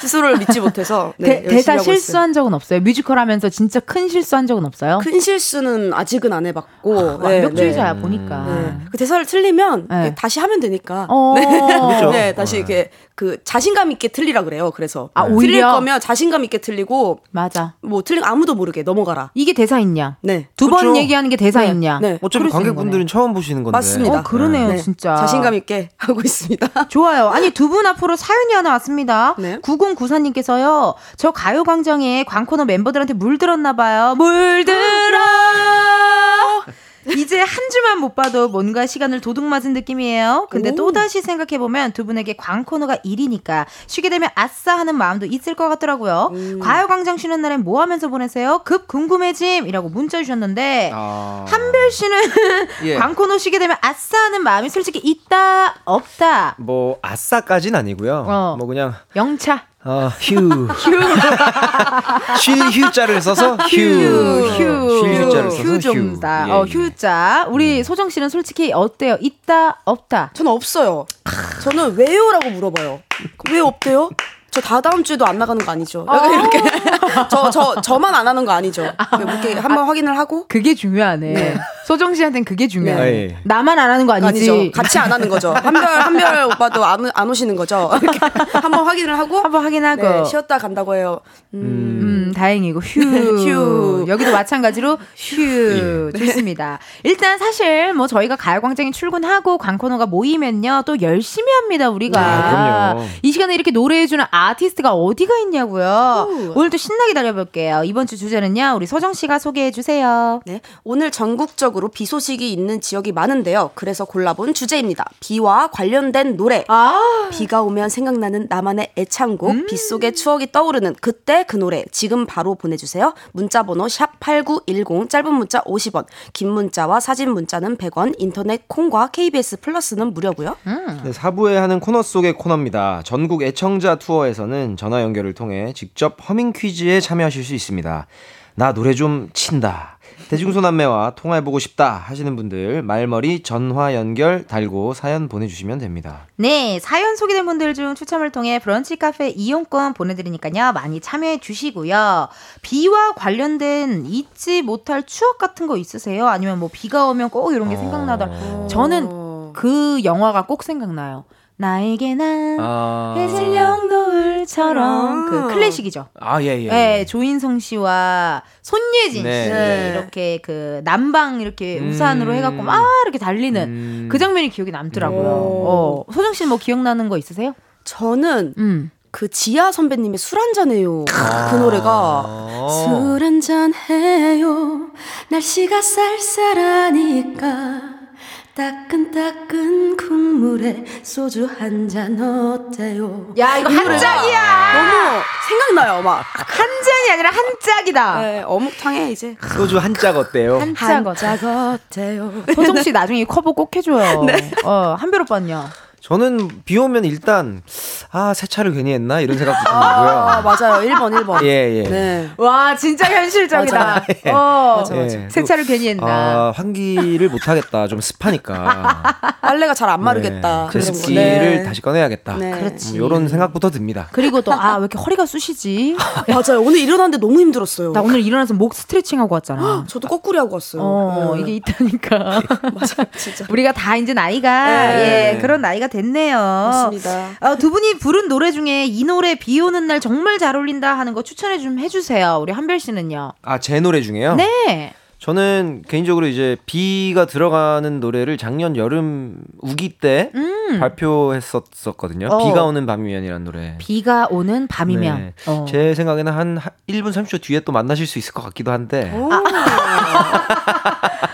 스스로를 믿지 못해서 네, 대, 있어요. 실수한 적은 없어요? 뮤지컬 하면서 진짜 큰 실수한 적은 없어요? 큰 실수는 아직은 안 해봤고 네, 완벽주의자야 네. 보니까. 네. 그 대사를 틀리면 네. 다시 하면 되니까 어. 그렇죠. 네 다시 이렇게 그 자신감 있게 틀리라 그래요 그래서 아, 틀릴 오히려? 거면 자신감 있게 틀리고 맞아. 뭐 틀린 아무도 모르게 넘어가라 이게 대사 있냐? 네 두번 그렇죠. 얘기하는 게 대사 네, 있냐? 네. 어차피 관객분들은 처음 보시는 건데. 맞습니다. 어, 그러네요, 네. 진짜. 자신감 있게 하고 있습니다. 좋아요. 아니, 두 분 앞으로 사연이 하나 왔습니다. 네. 9094님께서요, 저 가요광장에 광코너 멤버들한테 물들었나 봐요. 물들어! 이제 한 주만 못 봐도 뭔가 시간을 도둑 맞은 느낌이에요. 근데 오. 또다시 생각해보면 두 분에게 광 코너가 일이니까 쉬게 되면 아싸 하는 마음도 있을 것 같더라고요. 음. 과요광장 쉬는 날엔 뭐 하면서 보내세요? 급 궁금해짐! 이라고 문자 주셨는데 아. 한별 씨는 예. 광 코너 쉬게 되면 아싸 하는 마음이 솔직히 있다, 없다. 뭐 아싸까진 아니고요. 어. 뭐 그냥 영차. 어, 휴. 쉴 휴자를 써서 휴. 휴, 쉴 휴자를 써서 휴. 휴좀다. 예, 어, 예. 휴자. 우리 소정 씨는 솔직히 어때요? 있다, 없다. 저는 없어요. 저는 왜요라고 물어봐요. 왜 없대요? 저 다다음 주에도 안 나가는 거 아니죠? 약간 이렇게 저 저 저 만 안 하는 거 아니죠? 이렇게 한번 확인을 하고 그게 중요하네. 소정 씨한테는 그게 중요해. 네. 나만 안 하는 거 아니지? 아니죠. 같이 안 하는 거죠. 한별 한별 오빠도 안, 안 오시는 거죠. 한번 확인을 하고 한번 확인하고. 네, 쉬었다 간다고 해요. 음, 음, 다행이고 휴. 휴. 여기도 마찬가지로 휴. 좋습니다. 일단 사실 뭐 저희가 가요광장에 출근하고 광코너가 모이면요 또 열심히 합니다 우리가. 아, 그럼요. 이 시간에 이렇게 노래해주는 아 티스트가 어디가 있냐고요. 오늘도 신나게 달려볼게요. 이번 주 주제는요 우리 소정 씨가 소개해 주세요. 네, 오늘 전국적으로 비 소식이 있는 지역이 많은데요. 그래서 골라본 주제입니다. 비와 관련된 노래. 아. 비가 오면 생각나는 나만의 애창곡, 음. 빗 속의 추억이 떠오르는 그때 그 노래 지금 바로 보내 주세요. 문자 번호 샵 #8910 짧은 문자 50원, 긴 문자와 사진 문자는 100원, 인터넷 콩과 KBS 플러스는 무료고요. 네, 사부에 하는 코너 속의 코너입니다. 전국 애청자 투어에 서는 전화 연결을 통해 직접 허밍 퀴즈에 참여하실 수 있습니다. 나 노래 좀 친다. 대중소남매와 통화해보고 싶다 하시는 분들 말머리 전화 연결 달고 사연 보내주시면 됩니다. 네, 사연 소개된 분들 중 추첨을 통해 브런치 카페 이용권 보내드리니까요. 많이 참여해 주시고요. 비와 관련된 잊지 못할 추억 같은 거 있으세요? 아니면 뭐 비가 오면 꼭 이런 게 생각나더라. 저는 어. 그 영화가 꼭 생각나요. 나에게 난 아, 해질녘 노을처럼 그 클래식이죠. 아, 예, 예. 네, 예. 조인성 씨와 손예진 네, 씨 네. 이렇게 그 남방 이렇게 음. 우산으로 해갖고 막 이렇게 달리는 음. 그 장면이 기억이 남더라고요. 오. 어, 소정 씨는 뭐 기억나는 거 있으세요? 저는 음. 그 지아 선배님의 술 한잔해요. 그 노래가 어. 술 한잔 해요. 날씨가 쌀쌀하니까 따끈따끈 국물에 소주 한 잔 어때요? 야 이거 한 짝이야. 너무 생각나요, 막. 한 잔이 아니라 한 짝이다. 네, 어묵탕에 이제 소주 한 짝 어때요? 한 짝. 어짝 어때요? 소정 씨 나중에 커버 꼭 해줘요. 어 한별 오빠는요. 저는 비 오면 일단 아 세차를 괜히 했나 이런 생각도 좀 아, 들고요. 맞아요. 1번, 1번. 예 예. 네. 와 진짜 현실적이다. 맞아. 어 맞아, 맞아. 예. 세차를 괜히 했나. 아 환기를 못 하겠다. 좀 습하니까. 빨래가 잘 안 마르겠다. 네. 제습기를 네. 다시 꺼내야겠다. 네. 그렇지. 이런 생각부터 듭니다. 그리고 또 아 왜 이렇게 허리가 쑤시지? 맞아요. 오늘 일어났는데 너무 힘들었어요. 나 오늘 일어나서 목 스트레칭 하고 왔잖아. 저도 거꾸리 하고 왔어요. 어 네. 이게 있다니까. 맞아, 진짜. 우리가 다 이제 나이가 네. 예 그런 나이가 됐네요. 맞습니다. 어, 두 분이 부른 노래 중에 이 노래 비 오는 날 정말 잘 어울린다 하는 거 추천해 좀 해주세요. 우리 한별 씨는요. 아 제 노래 중에요? 네. 저는 개인적으로 이제 비가 들어가는 노래를 작년 여름 우기 때 발표했었었거든요. 어. 비가 오는 밤이면이라는 노래. 비가 오는 밤이면. 네. 어. 제 생각에는 한 1분 30초 뒤에 또 만나실 수 있을 것 같기도 한데.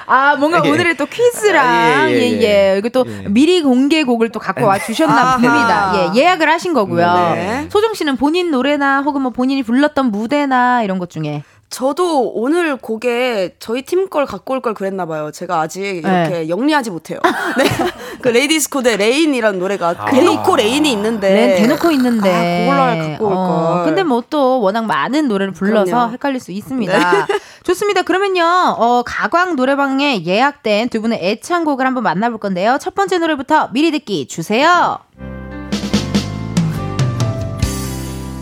아 뭔가 예. 오늘의 또 퀴즈랑 아, 예, 예, 예 예 예. 이거 또 예. 미리 공개곡을 또 갖고 와 주셨나 아하. 봅니다. 예 예약을 하신 거고요. 네. 소정 씨는 본인 노래나 혹은 뭐 본인이 불렀던 무대나 이런 것 중에 저도 오늘 곡에 저희 팀 걸 갖고 올 걸 그랬나 봐요. 제가 아직 이렇게 네. 영리하지 못해요. 네. 그 레이디스 코드의 레인이라는 노래가 아. 대놓고 레인이 있는데 네, 대놓고 있는데. 아, 그걸로 갖고 올 어, 걸. 근데 뭐 또 워낙 많은 노래를 불러서 그럼요. 네. 헷갈릴 수 있습니다. 좋습니다. 그러면요, 어, 가광 노래방에 예약된 두 분의 애창곡을 한번 만나볼 건데요. 첫 번째 노래부터 미리 듣기 주세요.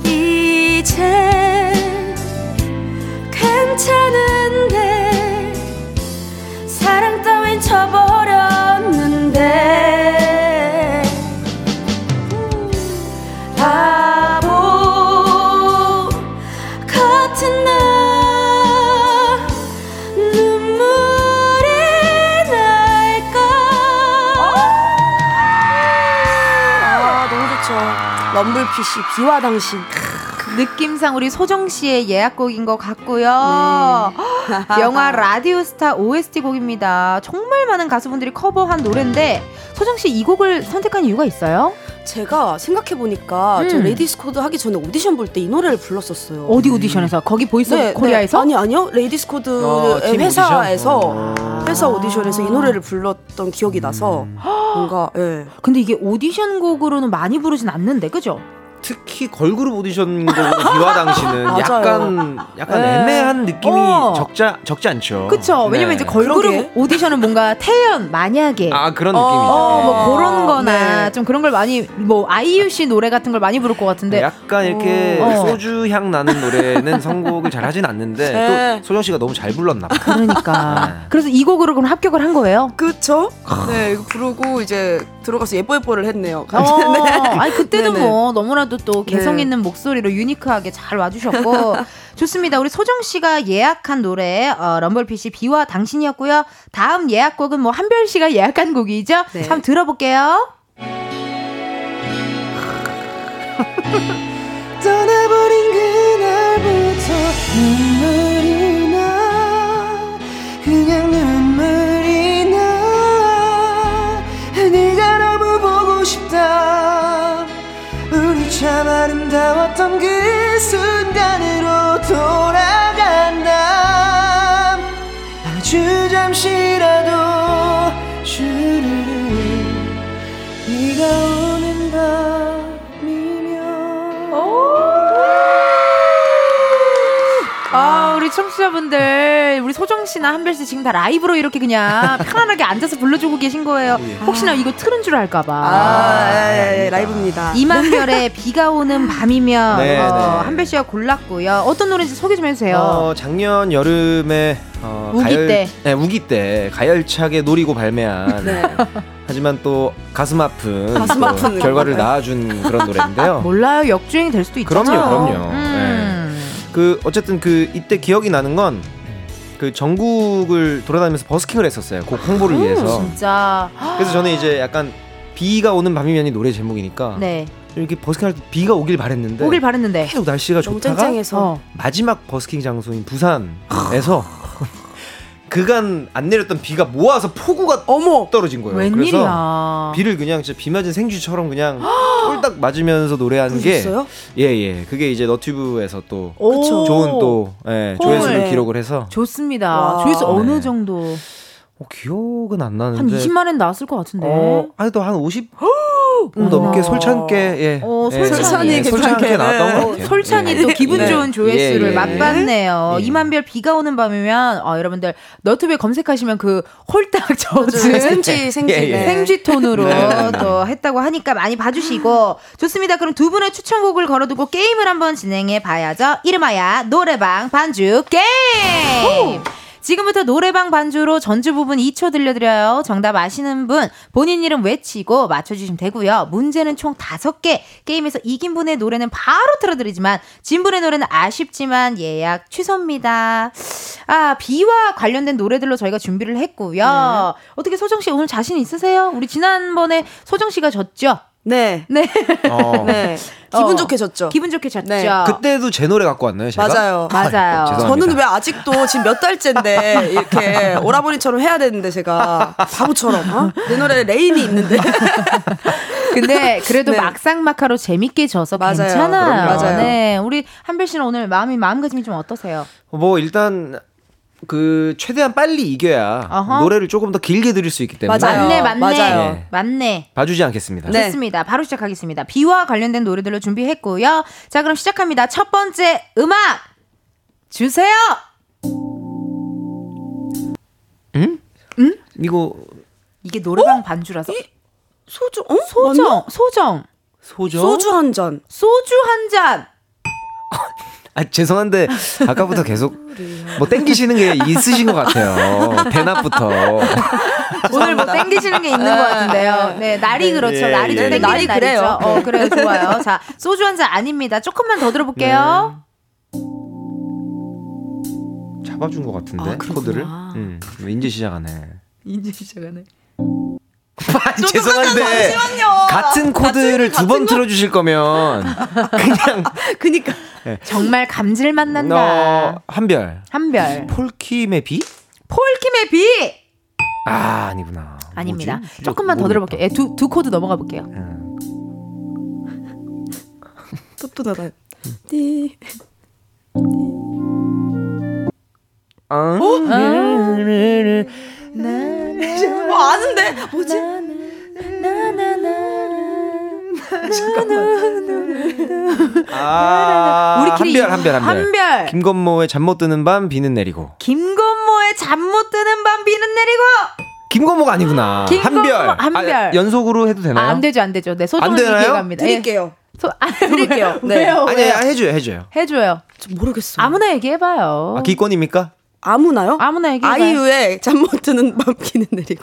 이제 괜찮은데 사랑 따윈 쳐버렸는데 바보 같은 나 눈물이 날까 아, 너무 좋죠. 럼블피쉬 비와 당신. 느낌상 우리 소정 씨의 예약곡인 것 같고요. 네. 헉, 영화 라디오스타 OST 곡입니다. 정말 많은 가수분들이 커버한 노래인데 소정 씨 이 곡을 선택한 이유가 있어요? 제가 생각해 보니까 저 음. 레이디스 코드 하기 전에 오디션 볼 때 이 노래를 불렀었어요. 어디 오디션에서? 거기 보이스 네, 코리아에서? 네. 아니 아니요 레이디스 코드 어, 팀 회사에서 오디션? 회사 오디션에서 이 노래를 불렀던 기억이 나서 음. 뭔가 예. 근데 이게 오디션 곡으로는 많이 부르진 않는데 그죠? 특히 걸그룹 오디션 비와 당시는 맞아요. 약간 약간 네. 애매한 느낌이 어. 적자 적지 않죠. 그쵸? 왜냐면 네. 이제 걸그룹 그러게. 오디션은 뭔가 태연, 만약에 아 그런 어, 느낌이죠. 어, 뭐 네. 그런 거나 네. 좀 그런 걸 많이 뭐 아이유 씨 노래 같은 걸 많이 부를 것 같은데 약간 이렇게 어. 소주 향 나는 노래는 선곡을 잘 하진 않는데 네. 또 소정 씨가 너무 잘 불렀나 봐. 그러니까 네. 그래서 이 곡으로 그럼 합격을 한 거예요? 그쵸? 네 이거 부르고 이제 들어가서 예뻐 예뻐를 했네요. 어, 아니 그때도 네네. 뭐 너무나도 또 개성 네. 있는 목소리로 유니크하게 잘 와주셨고 좋습니다. 우리 소정 씨가 예약한 노래 어, 럼블피쉬 비와 당신이었고요. 다음 예약곡은 뭐 한별 씨가 예약한 곡이죠. 네. 한번 들어볼게요. 떠나버린 그날부터 참 아름다웠던 그 순간으로 돌아간다. 아주 잠시 청취자분들, 우리 소정 씨나 한별 씨 지금 다 라이브로 이렇게 그냥 편안하게 앉아서 불러주고 계신 거예요. 혹시나 이거 틀은 줄 알까봐. 아, 예, 예, 라이브입니다. 이만별의 비가 오는 밤이면 네, 어, 네. 한별 씨가 골랐고요. 어떤 노래인지 소개 좀 해주세요. 어, 작년 여름에 어, 우기 가열, 때. 네, 우기 때 가열차게 노리고 발매한 네. 하지만 또 가슴 아픈, 가슴 또 아픈 결과를. 낳아준 그런 노래인데요. 몰라요. 역주행이 될 수도 있잖아요. 그럼요, 그럼요. 음. 그 어쨌든 그 이때 기억이 나는 건 그 전국을 돌아다니면서 버스킹을 했었어요. 곡 홍보를 위해서. 진짜. 그래서 저는 이제 약간 비가 오는 밤이면이 노래 제목이니까 네. 이렇게 버스킹 할 때 비가 오길 바랬는데 오길 바랬는데. 계속 날씨가 좋다가 어. 마지막 버스킹 장소인 부산에서 그간 안 내렸던 비가 모아서 폭우가 어머 떨어진 거예요. 그래서 웬일이야. 비를 그냥 진짜 비 맞은 생쥐처럼 그냥 쫄딱 맞으면서 노래하는 게 부르셨어요? 예예 그게 이제 너튜브에서 또 오. 좋은 또 예, 헐. 조회수를 네. 기록을 해서 좋습니다. 와. 조회수 어느 네. 정도? 어, 기억은 안 나는데 한 20만엔 나왔을 것 같은데. 어, 아니 또한 50 넘게 우와. 솔찬게 예. 어, 예, 솔찬이 예, 솔찬게 괜찮게. 나왔던 것 네. 같아요. 솔찬이 예. 또 기분 네. 좋은 조회수를 예, 예. 맛봤네요. 예. 이만별 비가 오는 밤이면 어, 여러분들 너튜브에 검색하시면 그 홀딱 젖은 생쥐 생쥐 예, 예. 네. 생쥐 톤으로 네. 또 했다고 하니까 많이 봐주시고 좋습니다. 그럼 두 분의 추천곡을 걸어두고 게임을 한번 진행해 봐야죠. 이름하여 노래방 반주 게임. 지금부터 노래방 반주로 전주 부분 2초 들려드려요. 정답 아시는 분 본인 이름 외치고 맞춰주시면 되고요. 문제는 총 5개. 게임에서 이긴 분의 노래는 바로 틀어드리지만 진 분의 노래는 아쉽지만 예약 취소입니다. 아 비와 관련된 노래들로 저희가 준비를 했고요. 어떻게 소정 씨 오늘 자신 있으세요? 우리 지난번에 소정 씨가 졌죠? 네. 네. 어, 네. 기분 어. 좋게 졌죠. 기분 좋게 졌죠. 네. 그때도 제 노래 갖고 왔나요, 제가? 맞아요. 맞아요. 죄송합니다. 저는 왜 아직도 지금 몇 달째인데 이렇게 오라버니처럼 해야 되는데 제가 바보처럼 어? 내 노래에 레인이 있는데 근데 그래도 네. 막상 막하로 재밌게 져서 맞아요. 괜찮아요. 그럼요. 맞아요. 네, 우리 한별 씨는 오늘 마음이 마음가짐이 좀 어떠세요? 뭐 일단 그 최대한 빨리 이겨야 어허. 노래를 조금 더 길게 들을 수 있기 때문에 맞아요. 맞네, 맞네, 맞아요. 네. 맞네. 봐주지 않겠습니다. 네. 좋습니다. 바로 시작하겠습니다. 비와 관련된 노래들로 준비했고요. 자, 그럼 시작합니다. 첫 번째 음악 주세요. 이거 이게 노래방 반주라서 소주 어? 소정, 소정, 소죠? 소주 한 잔. 소주 한 잔. 아 죄송한데 아까부터 계속 뭐 땡기시는 게 있으신 것 같아요. 대낮부터. 오늘 뭐 땡기시는 게 있는 것 같은데요. 네, 날이 그렇죠. 예, 날이 좀 예. 땡기는 날이. 그래요. 어, 그래요. 좋아요. 자, 소주 한 잔 아닙니다. 조금만 더 들어볼게요. 잡아준 것 같은데 아. 코드를. 음, 이제 시작하네. 이제 시작하네. 아니, 죄송한데 같은 코드를 두 번 틀어주실 거면 그냥 그니까 정말 감질 만난다. 어, 한별. 한별. 폴킴의 비? 폴킴의 비! 아, 아니구나. 아닙니다. 뭐지? 조금만 더. 들어볼게요. 예, 두, 두 코드 넘어가 볼게요. 음. 떳떳하다. 띠. 아, 뭐 아는데 뭐지? 아, 우리끼리 한별, 한별, 한별. 한별. 김건모의 잠 못 드는 밤 비는 내리고. 김건모의 잠 못 드는 밤 비는 내리고! 김건모가 아니구나. 김건모, 한별. 한별. 아, 연속으로 해도 되나요? 아, 안 되죠, 안 되죠. 네, 안 소정은 되나요? 기회 갑니다. 예. 드릴게요. 소, 아, 드릴게요. 네. 왜요? 아니, 왜요? 아니, 해줘요, 해줘요. 해줘요. 저 모르겠어. 아무나 얘기해봐요. 아, 기권입니까? 아무나요? 아무나 얘기해봐요. 아이유의 잠 못 드는 밤 비는 내리고.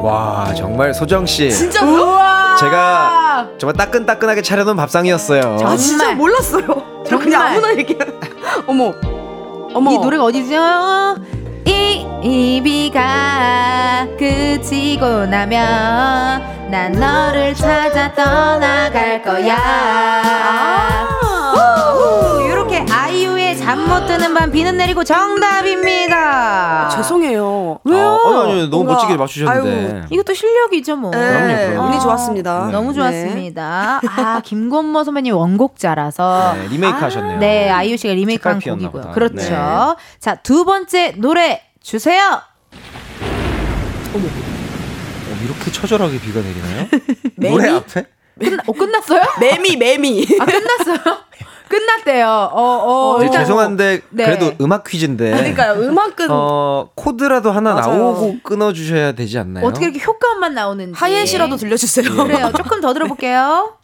와, 정말 소정 씨. 진짜요? 우와! 제가 정말 따끈따끈하게 차려놓은 밥상이었어요. 아 진짜. 몰랐어요. 저 정말. 그냥 아무나 얘기해. 어머. 어머. 이 노래가 어디죠? 이, 이 비가 그치고 나면 난 너를 찾아 떠나갈 거야. 잠 못 드는 밤 비는 내리고 정답입니다. 죄송해요. 왜요? 아, 아니, 아니, 너무 뭔가- 멋지게 맞추셨는데. 아유. 이것도 실력이죠, 뭐. 네, 그럼요. 운이 아, 좋았습니다. 너무 네. 좋았습니다. 아, 김건모 선배님 원곡자라서. 네, 리메이크 하셨네요. 네, 아이유 씨가 리메이크한 곡이고요. 보다. 그렇죠. 네. 자, 두 번째 노래 주세요. 어, 이렇게 처절하게 비가 내리나요? 노래 앞에? 끝나, 어, 끝났어요? 매미 매미. 아, 끝났어요? 끝났대요. 어, 어, 저 일단 죄송한데 네. 그래도 음악 퀴즈인데 그러니까요. 음악은 어 코드라도 하나 맞아요. 나오고 끊어주셔야 되지 않나요? 어떻게 이렇게 효과음만 나오는지. 하이햇이라도 들려주세요. 그래요. 조금 더 들어볼게요.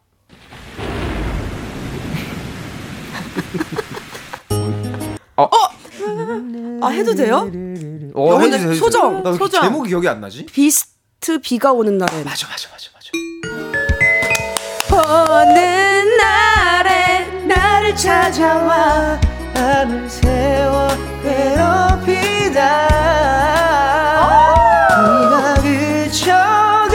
아 해도 돼요? 어, 해주세요, 해주세요. 소정, 소정. 제목이 기억이 안 나지? 비스트 비가 오는 날엔. 맞아 맞아 맞아 맞아. 보는 나를 찾아와. 밤을 새워 괴롭히다. 네가 그쳐가면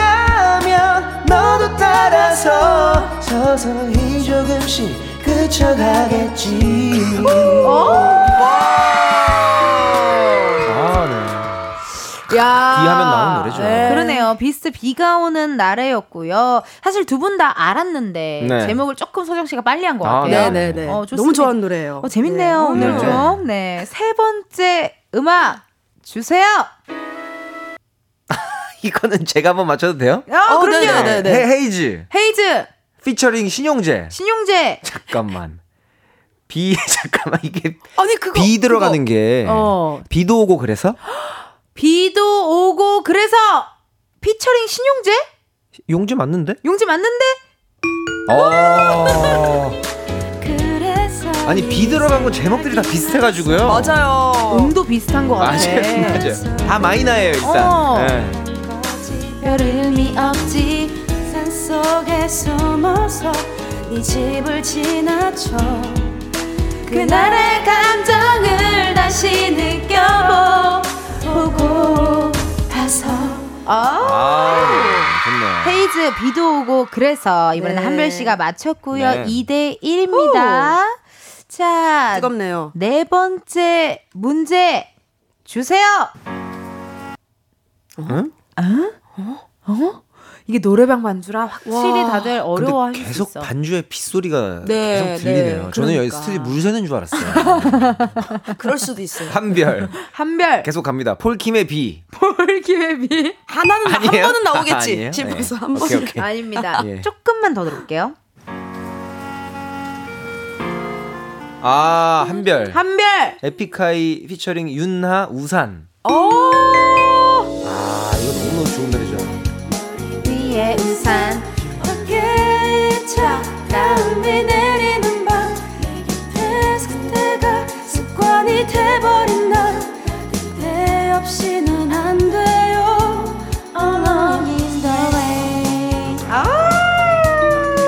너도 따라서 서서히 조금씩 그쳐가겠지 하면 나오는 노래죠. 네. 그러네요. 비스트 비가 오는 날에였고요. 사실 두 분 다 알았는데 네. 제목을 조금 소정 씨가 빨리 한것 아, 같아요. 네. 네네네. 어. 너무 좋아하는 노래예요. 어, 재밌네요. 네. 오늘 네. 좀. 네. 세 번째 음악 주세요. 이거는 제가 한번 맞춰도 돼요? 어, 어, 그럼요. 네네네. 헤, 헤이즈 헤이즈, 피처링 신용재. 신용재. 잠깐만. 비 잠깐만 이게 아니 그거 비 들어가는 게 어. 비도 오고 그래서 비도 오고 그래서 피처링 신용재? 용재 맞는데? 용재 맞는데? 어. 아니 비 들어간 거 제목들이 다 비슷해가지고요. 맞아요. 음도 비슷한 것 같아. 맞아요, 맞아요. 다 마이너예요 일단. 어. 네. 없지 산 속에 숨어서 네 집을 지나쳐 그날의 감정을 다시 느껴보 고 봐서 아. 아, 좋네요. 헤이즈 비도 오고 그래서 이번에는 네. 한별 씨가 맞췄고요. 네. 2대 1입니다. 자, 뜨겁네요. 네 번째 문제 주세요. 응? 어? 이게 노래방 반주라 확실히 와. 다들 어려워하실 근데 수 계속 있어. 반주에 빗소리가 네, 계속 들리네요. 네, 저는 여기 그러니까. 스튜디오 물 새는 줄 알았어요. 그럴 수도 있어요. 한별 한별 계속 갑니다. 폴킴의 비. 폴키베비 하나는 한 아니에요? 번은 나오겠지. 집에서 네. 한 번. 오케이 오케이. 아닙니다. 예. 조금만 더 들어볼게요. 아 한별. 한별. 에픽하이 피처링 윤하 우산. 오. 돼버린 나 그때 없이는 안 돼요 Along is the way 아.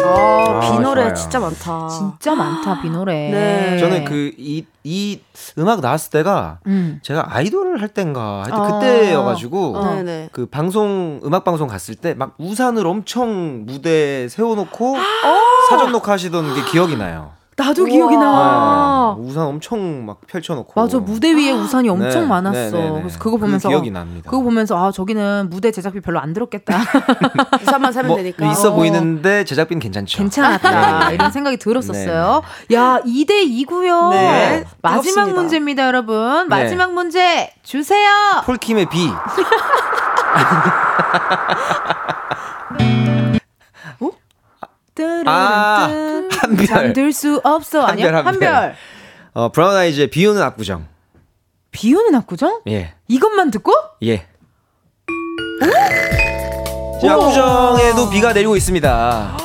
어, 아, 비 노래 좋아요. 진짜 많다. 진짜 많다 비 노래. 네. 저는 그 이 이 음악 나왔을 때가 음. 제가 아이돌을 할 땐가 하여튼 어. 그때여가지고 어. 네네. 그 방송 음악 방송 갔을 때 막 우산을 엄청 무대에 세워놓고 사전 녹화하시던 게 기억이 나요. 나도 기억이 나. 네, 우산 엄청 막 펼쳐놓고 맞아 무대 위에 우산이 엄청 네, 많았어. 네, 네, 네. 그래서 그거 보면서 그 기억이 납니다. 그거 보면서 아 저기는 무대 제작비 별로 안 들었겠다. 우산만 사면 뭐 되니까. 있어 어. 보이는데 제작비는 괜찮죠. 괜찮았다 네. 이런 생각이 들었었어요. 야 2대 2고요. 네, 마지막 뜨겁습니다. 문제입니다, 여러분. 마지막 문제 주세요. 폴킴의 비. 아, 한별. 잠들 수 없어 아니야? 한별, 한별. 한별. 어, 브라운 아이즈의 비 오는 압구정. 비 오는 압구정? 예. 이것만 듣고? 예. 이 압구정에도 비가 내리고 있습니다.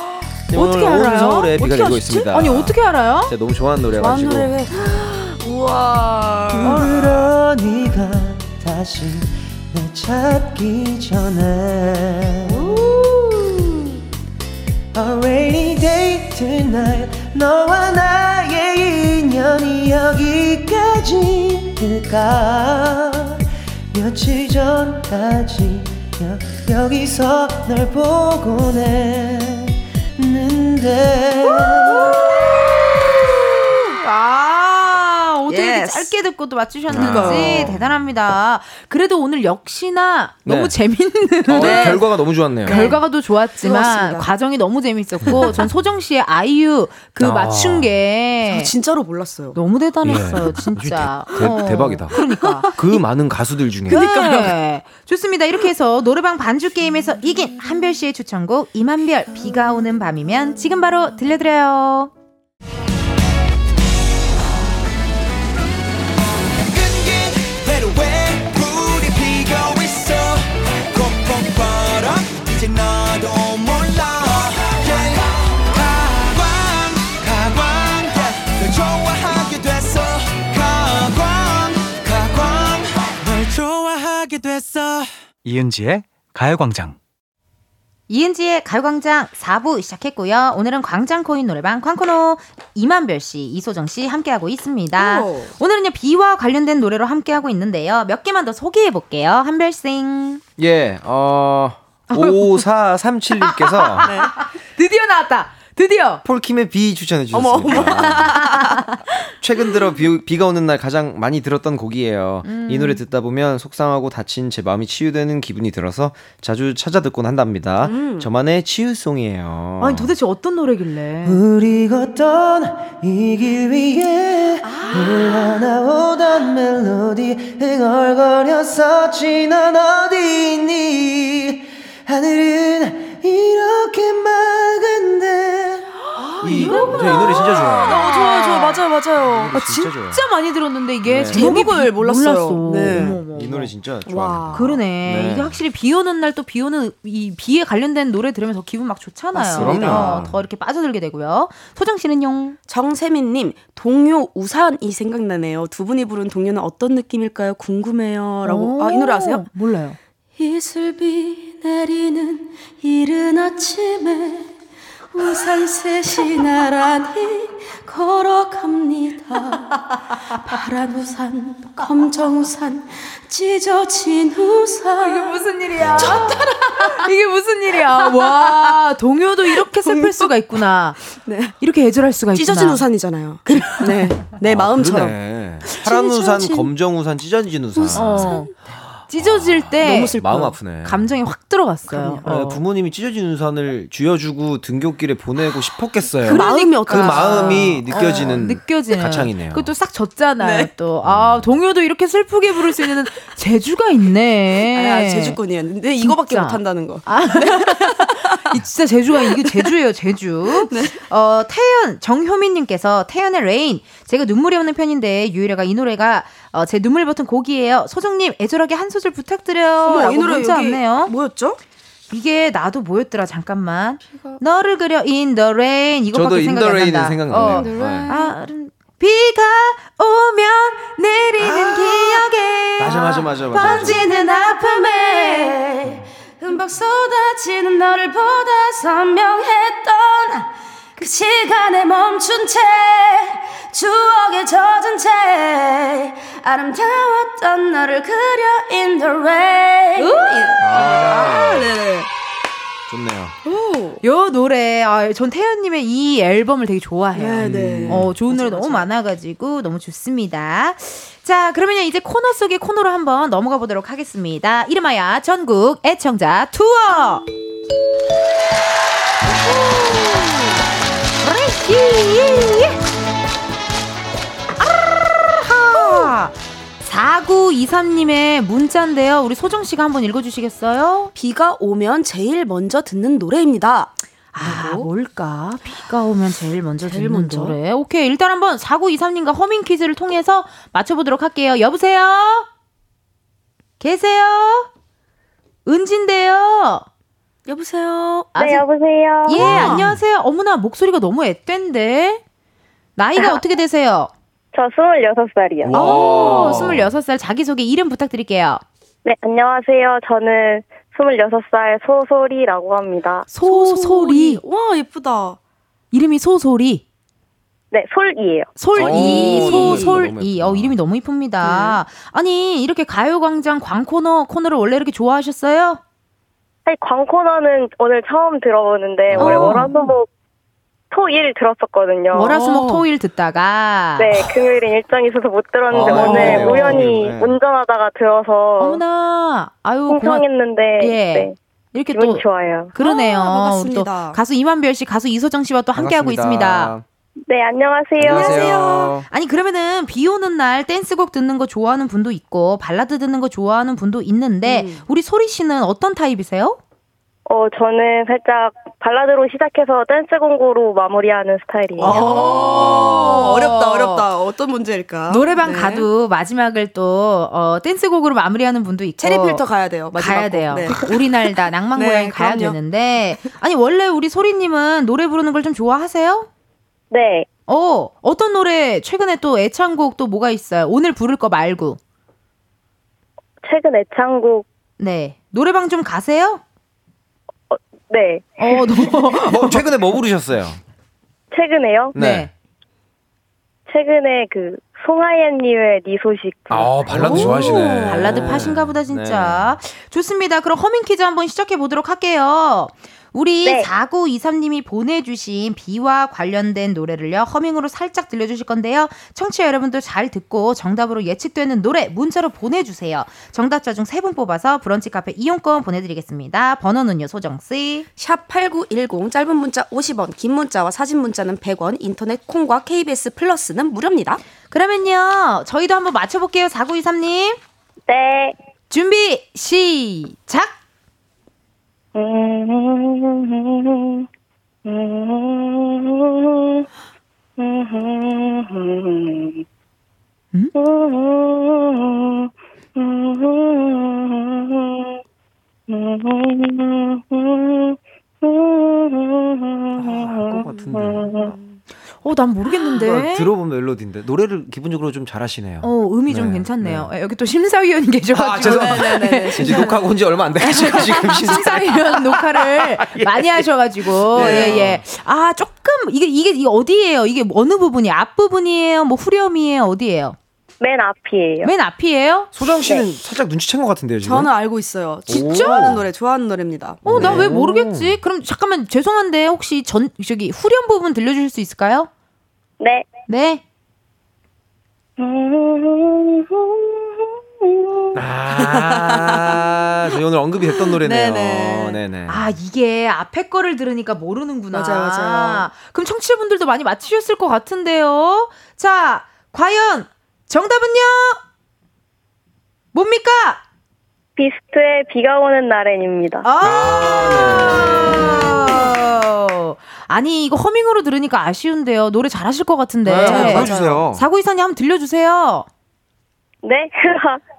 어떻게 알아요? 서울에 비가 어떻게 내리고 아시지? 있습니다. 아니 어떻게 알아요? 제가 너무 좋아하는 노래가지고. 노래 우와. 그러 네가 다시 날 찾기 전에 A rainy day tonight 너와 나의 인연이 여기까지일까? 며칠 전까지 여, 여기서 널 보곤 했는데 짧게 듣고 또 맞추셨는지 그러니까요. 대단합니다. 그래도 오늘 역시나 너무 네. 재밌는 어, 결과가 너무 좋았네요. 결과가 도 좋았지만 좋았습니다. 과정이 너무 재밌었고 전 소정 씨의 아이유 그 아. 맞춘 게 아, 진짜로 몰랐어요. 너무 대단했어요, 예. 진짜. 대- 대- 대박이다. 그러니까. 그 많은 가수들 중에 네. 좋습니다. 이렇게 해서 노래방 반주 게임에서 이긴 한별 씨의 추천곡 이만별 비가 오는 밤이면 지금 바로 들려드려요. 이제 너도 몰라 Yeah. 가광 가광 yeah. 널 좋아하게 됐어 가광 가광 널 좋아하게 됐어 이은지의 가요광장. 이은지의 가요광장 4부 시작했고요. 오늘은 광장코인 노래방 광코노 이만별 씨, 이소정 씨 함께하고 있습니다. 오. 오늘은요 비와 관련된 노래로 함께하고 있는데요. 몇 개만 더 소개해 볼게요. 한별생. 예, 어 5437님께서 드디어 나왔다. 드디어. 폴킴의 비 추천해 주셨습니다. 최근 들어 비, 비가 오는 날 가장 많이 들었던 곡이에요. 음. 이 노래 듣다 보면 속상하고 다친 제 마음이 치유되는 기분이 들어서 자주 찾아 듣곤 한답니다. 저만의 치유송이에요. 아니 도대체 어떤 노래길래? 우리 걷던 이 길 위에 흘러나오던 멜로디 흥얼거렸었지 넌 어디 있니 하늘은 이렇게 맑은데 이거 저이 노래 진짜 좋아해요. 어, 좋아요, 좋아요. 맞아요, 맞아요. 아, 진짜 진짜, 좋아요. 많이 들었는데 이게 네. 제목을 비- 몰랐어요. 몰랐어. 네. 어머, 어머, 이 어머. 노래 진짜 와. 좋아요. 그러네. 네. 이게 확실히 비 오는 날 또 비 오는 이 비에 관련된 노래 들으면 더 기분 막 좋잖아요. 맞습니다. 어, 더 이렇게 빠져들게 되고요. 소정 씨는요? 정세민 님 동요 우산이 생각나네요. 두 분이 부른 동요는 어떤 느낌일까요? 궁금해요.라고. 아 이 노래 아세요? 몰라요. 이슬비 내리는 이른 아침에 우산 셋이 나란히 걸어갑니다. 파란 우산, 검정 우산, 찢어진 우산. 이게 무슨 일이야? 이게 무슨 일이야? 와, 동요도 이렇게 슬플 수가 있구나. 네. 이렇게 애절할 수가 있구나. 찢어진 우산이잖아요. 네, 내 마음처럼. 그러네. 파란 우산, 검정 우산, 찢어진 우산. 어. 찢어질 때 너무. 마음 아프네. 감정이 확 들어갔어요. 어, 어. 부모님이 찢어진 우산을 쥐어주고 등굣길에 보내고 싶었겠어요. 그 마음이 그 어떨까? 마음이 느껴지는 어, 느껴지는 가창이네요. 그것도 싹 졌잖아요. 네. 또 아, 동요도 이렇게 슬프게 부를 수 있는 재주가 있네. 아, 재주꾼이었는데 이거밖에 진짜. 못한다는 거. 이 진짜 재주가 이게 재주예요, 재주. 어, 태연 정효민님께서 태연의 Rain. 제가 눈물이 없는 편인데 유일애가 이 노래가 어, 제 눈물 버튼 곡이에요. 소정님 애절하게 한 소절 부탁드려요. 이 노래 왔네요. 뭐였죠? 이게 나도 뭐였더라 잠깐만. 너를 그려 in the rain 이거밖에 생각이 안 인더레이는 난다. 생각나네요. 어. 네. 아름 비가 오면 내리는 기억에 맞아 맞아 맞아 맞아. 번지는 아픔에 흠뻑 쏟아지는 너를 보다 선명했던 그 시간에 멈춘 채 추억에 젖은 채 아름다웠던 너를 그려 in the rain 아, 네. 좋네요. 요 노래, 아, 전 태연님의 이 앨범을 되게 좋아해요. 네, 네. 어, 좋은 노래 너무 많아가지고 너무 좋습니다. 자, 그러면 이제 코너 속의 코너로 한번 넘어가 보도록 하겠습니다. 이름하여 전국 애청자 투어! 아하! 4923님의 문자인데요. 우리 소정씨가 한번 읽어주시겠어요? 비가 오면 제일 먼저 듣는 노래입니다 아, 뭘까? 비가 오면 제일 먼저 제일 듣는 먼저? 노래. 오케이, 일단 한번 4923님과 허밍 퀴즈를 통해서 맞춰보도록 할게요. 여보세요? 계세요? 은진데요? 여보세요 네, 여보세요. 예, 안녕하세요. 어머나, 목소리가 너무 앳된데? 나이가 어떻게 되세요? 저 26살이요. 오, 26살 자기소개 이름 부탁드릴게요. 네, 안녕하세요. 저는 26살 소소리라고 합니다. 소소리. 와 예쁘다 이름이 소소리. 네, 솔이에요. 솔이, 오, 소솔이. 어, 이름이 너무 이쁩니다. 아니, 이렇게 가요광장 광코너, 코너를 원래 이렇게 좋아하셨어요? 사실 광코너는 오늘 처음 들어보는데 원래 어. 월화수목 토일 들었었거든요. 월화수목 어. 토일 듣다가. 네, 금요일에 일정이 있어서 못 들었는데 아, 오늘 그래요? 우연히 네. 운전하다가 들어서 어머나. 아유, 고마 신청했는데 예. 네, 이렇게 또. 좋아요. 그러네요. 아. 또 가수 이만별 씨, 가수 이소정 씨와 또 함께 하고 있습니다. 네, 안녕하세요. 안녕하세요. 아니 그러면은 비 오는 날 댄스곡 듣는 거 좋아하는 분도 있고 발라드 듣는 거 좋아하는 분도 있는데 음. 우리 소리 씨는 어떤 타입이세요? 어, 저는 살짝 발라드로 시작해서 댄스 공고로 마무리하는 스타일이에요. 어, 어렵다 어렵다 어떤 문제일까 노래방 네. 가도 마지막을 또 어, 댄스곡으로 마무리하는 분도 있고 체리 필터 가야 돼요 마지막 가야 곡. 돼요. 네. 우리 날다 낭만 네, 고향 가야 그럼요. 되는데 아니 원래 우리 소리님은 노래 부르는 걸 좀 좋아하세요? 네. 어 어떤 노래 최근에 또 애창곡 또 뭐가 있어요? 오늘 부를 거 말고 최근 애창곡 네 노래방 좀 가세요? 네. 어 너무 뭐 최근에 뭐 부르셨어요? 최근에요? 네. 최근에 그 송하예님의 네 소식. 아 발라드 오, 좋아하시네. 발라드 파신가 보다 진짜. 좋습니다. 그럼 허밍 퀴즈 한번 시작해 보도록 할게요. 우리 네. 4923님이 보내주신 비와 관련된 노래를요, 허밍으로 살짝 들려주실 건데요. 청취자 여러분도 잘 듣고 정답으로 예측되는 노래 문자로 보내주세요. 정답자 중 세 분 뽑아서 브런치 카페 이용권 보내드리겠습니다. 번호는요, 소정씨. 샵8910 짧은 문자 50원 긴 문자와 사진 문자는 100원 인터넷 콩과 KBS 플러스는 무료입니다 그러면요, 저희도 한번 맞춰볼게요, 4923님. 네. 준비, 시작! 음, 음, 음, 음? 같은데. 어, 난 모르겠는데. 아, 들어본 멜로디인데 노래를 기본적으로 좀 잘하시네요. 어, 음이 좀 네, 괜찮네요. 예, 여기 또 심사위원이 계셔가지고. 아 죄송합니다. 이제 녹화가 온지 얼마 안 돼가지고 지금 심사. 심사위원 녹화를 많이 하셔가지고 네. 예 예. 아 조금 이게 이게 이게 어디예요? 이게 어느 부분이 앞 부분이에요? 뭐 후렴이에요? 어디예요? 맨 앞이에요. 맨 앞이에요? 소정 씨는 살짝 눈치챈 것 같은데요 지금. 저는 알고 있어요 진짜? 좋아하는 노래 좋아하는 노래입니다 어나 네. 왜 모르겠지? 그럼 잠깐만 죄송한데 혹시 전 저기 후렴 부분 들려주실 수 있을까요? 네. 네. 아, 저희 오늘 언급이 됐던 노래네요. 네네. 네네. 아 이게 앞에 거를 들으니까 모르는구나. 맞아요, 맞아요. 그럼 청취자분들도 많이 맞히셨을 것 같은데요. 자 과연 정답은요? 뭡니까? 비스트의 비가 오는 날엔입니다. 아, 아 니 이거 허밍으로 들으니까 아쉬운데요. 노래 잘하실 것 같은데. 네, 한번 보여주세요. 사고이사님 한번 들려주세요. 네.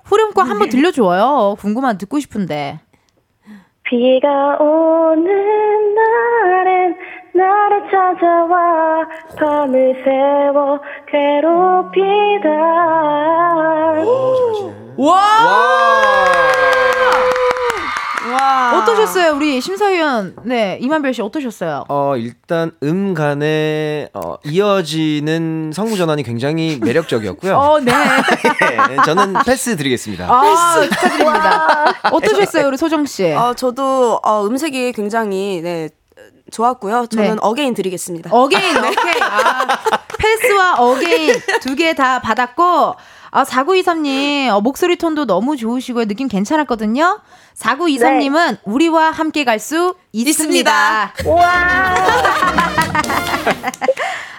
후렴구 한번 들려줘요. 궁금한 듣고 싶은데. 비가 오는 날엔 나를 찾아와 밤을 새워 괴롭히다. 와! 와 어떠셨어요? 우리 심사위원, 네, 이만별 씨 어떠셨어요? 어, 일단 음 간에 어, 이어지는 성우 전환이 굉장히 매력적이었고요. 어, 네. 예, 저는 패스 드리겠습니다. 아, 축하드립니다. 어떠셨어요, 우리 소정 씨? 어, 저도 어, 음색이 굉장히 네, 좋았고요. 저는 네. again 드리겠습니다. Again, 오케이. 아, 패스와 again 두 개 다 받았고, 아, 4923님, 어, 목소리 톤도 너무 좋으시고요. 느낌 괜찮았거든요. 4923님은 우리와 함께 갈 수 있습니다.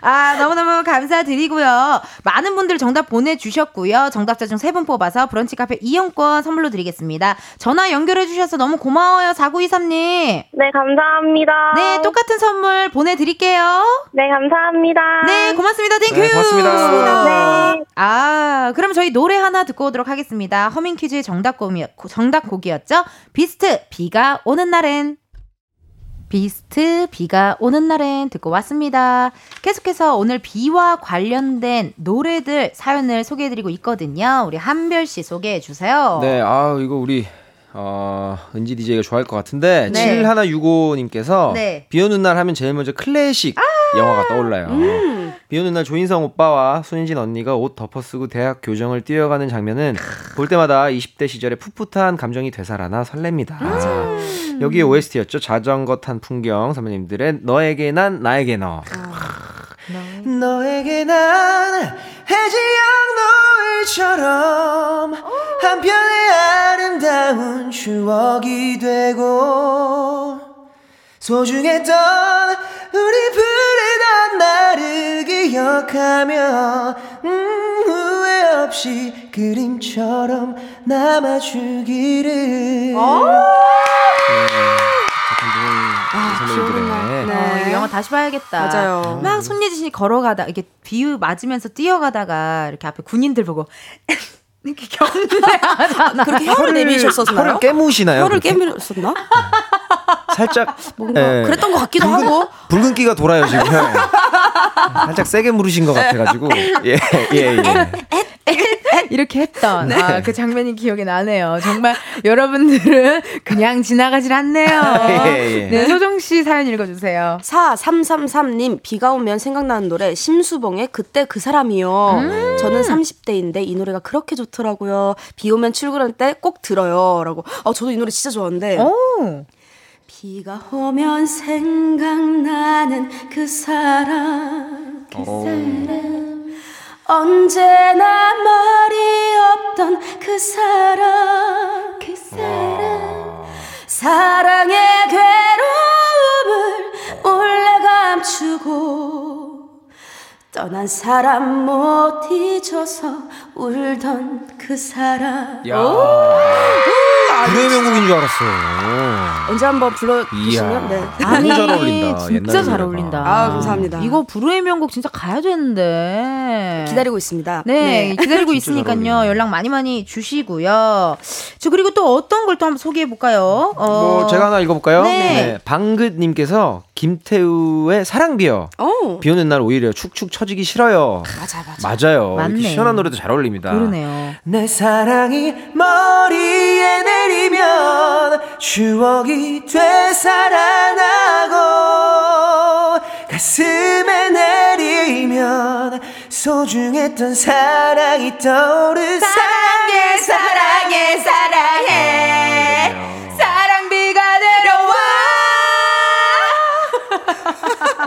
아, 너무너무 감사드리고요. 많은 분들 정답 보내주셨고요. 정답자 중 세 분 뽑아서 브런치 카페 이용권 선물로 드리겠습니다. 전화 연결해주셔서 너무 고마워요, 4923님. 네, 감사합니다. 네, 똑같은 선물 보내드릴게요. 네, 감사합니다. 네, 고맙습니다. Thank you. 네, 고맙습니다. 네. 아, 그럼 저희 노래 하나 듣고 오도록 하겠습니다. 허밍 퀴즈의 정답곡이, 정답곡이었죠? 비스트, 비가 오는 날엔. 비스트, 비가 오는 날엔 듣고 왔습니다. 계속해서 오늘 비와 관련된 노래들 사연을 소개해드리고 있거든요. 우리 한별 씨 소개해 주세요. 네, 아 이거 우리 어, 은지 DJ가 좋아할 것 같은데 네. 7165님께서 네. 비 오는 날 하면 제일 먼저 클래식 영화가 떠올라요. 비 오는 날 조인성 오빠와 손진 언니가 옷 덮어 쓰고 대학 교정을 뛰어가는 장면은 볼 때마다 20대 시절의 풋풋한 감정이 되살아나 설렙니다. 여기에 OST였죠. 자전거 탄 풍경 선배님들의 너에게 난 나에게 너. 너 에게 난 해지영 노을처럼 한편의 아름다운 추억이 되고 소중했던 우리 부르던 나를 기억하며 음, 후회 없이 그림처럼 남아주기를 아, 비 오는 날. 네. 어, 이 영화 다시 봐야겠다. 맞아요. 막 손예진 씨 걸어가다 이렇게 비유 맞으면서 뛰어가다가 이렇게 앞에 군인들 보고 이렇게 경례하잖아. 그렇게 혀를 내미셨었나요? 혀를 깨무시나요? 혀를? 깨물었었나? 살짝 뭔가 예. 그랬던 것 같기도 붉은, 하고. 붉은 끼가 돌아요 지금 혀에. 살짝 세게 물으신 것 같아가지고 예예 예, 예. 이렇게 했던 아, 그 장면이 기억이 나네요. 정말 여러분들은 그냥 지나가질 않네요. 예, 예. 네, 소정 씨 사연 읽어주세요. 4333님 비가 오면 생각나는 노래 심수봉의 그때 그 사람이요. 음. 저는 30대인데 이 노래가 그렇게 좋더라고요. 비 오면 출근할 때 꼭 들어요 라고. 아 저도 이 노래 진짜 좋아하는데. 오, 비가 오면 생각나는 그 사람 그 사람 언제나 말이 없던 그 사람 그 사람 사랑의 괴로움을 몰래 감추고 떠난 사람 못 잊어서 울던 그 사람 불후의 명곡인 줄 알았어. 언제 한번 불러주시면 네. 너무 잘 어울린다. 진짜 잘 노래가. 어울린다. 아, 감사합니다. 이거 불후의 명곡 진짜 가야 되는데. 기다리고 있습니다. 네, 기다리고 진짜 잘 있으니까요. 연락 많이 많이 주시고요. 저 그리고 또 어떤 걸 또 한번 소개해 볼까요? 어, 뭐 제가 하나 읽어볼까요? 네. 방긋님께서 김태우의 사랑비어. 어. 비 오는 날 오히려 축축 처지기 싫어요. 맞아 맞아. 맞아요. 맞네. 이렇게 시원한 노래도 잘 어울립니다. 그러네요. 내 사랑이 머리에 내리면 추억이 되살아나고 가슴에 내리면 소중했던 사랑이 떠오르 사랑해 사랑해 사랑해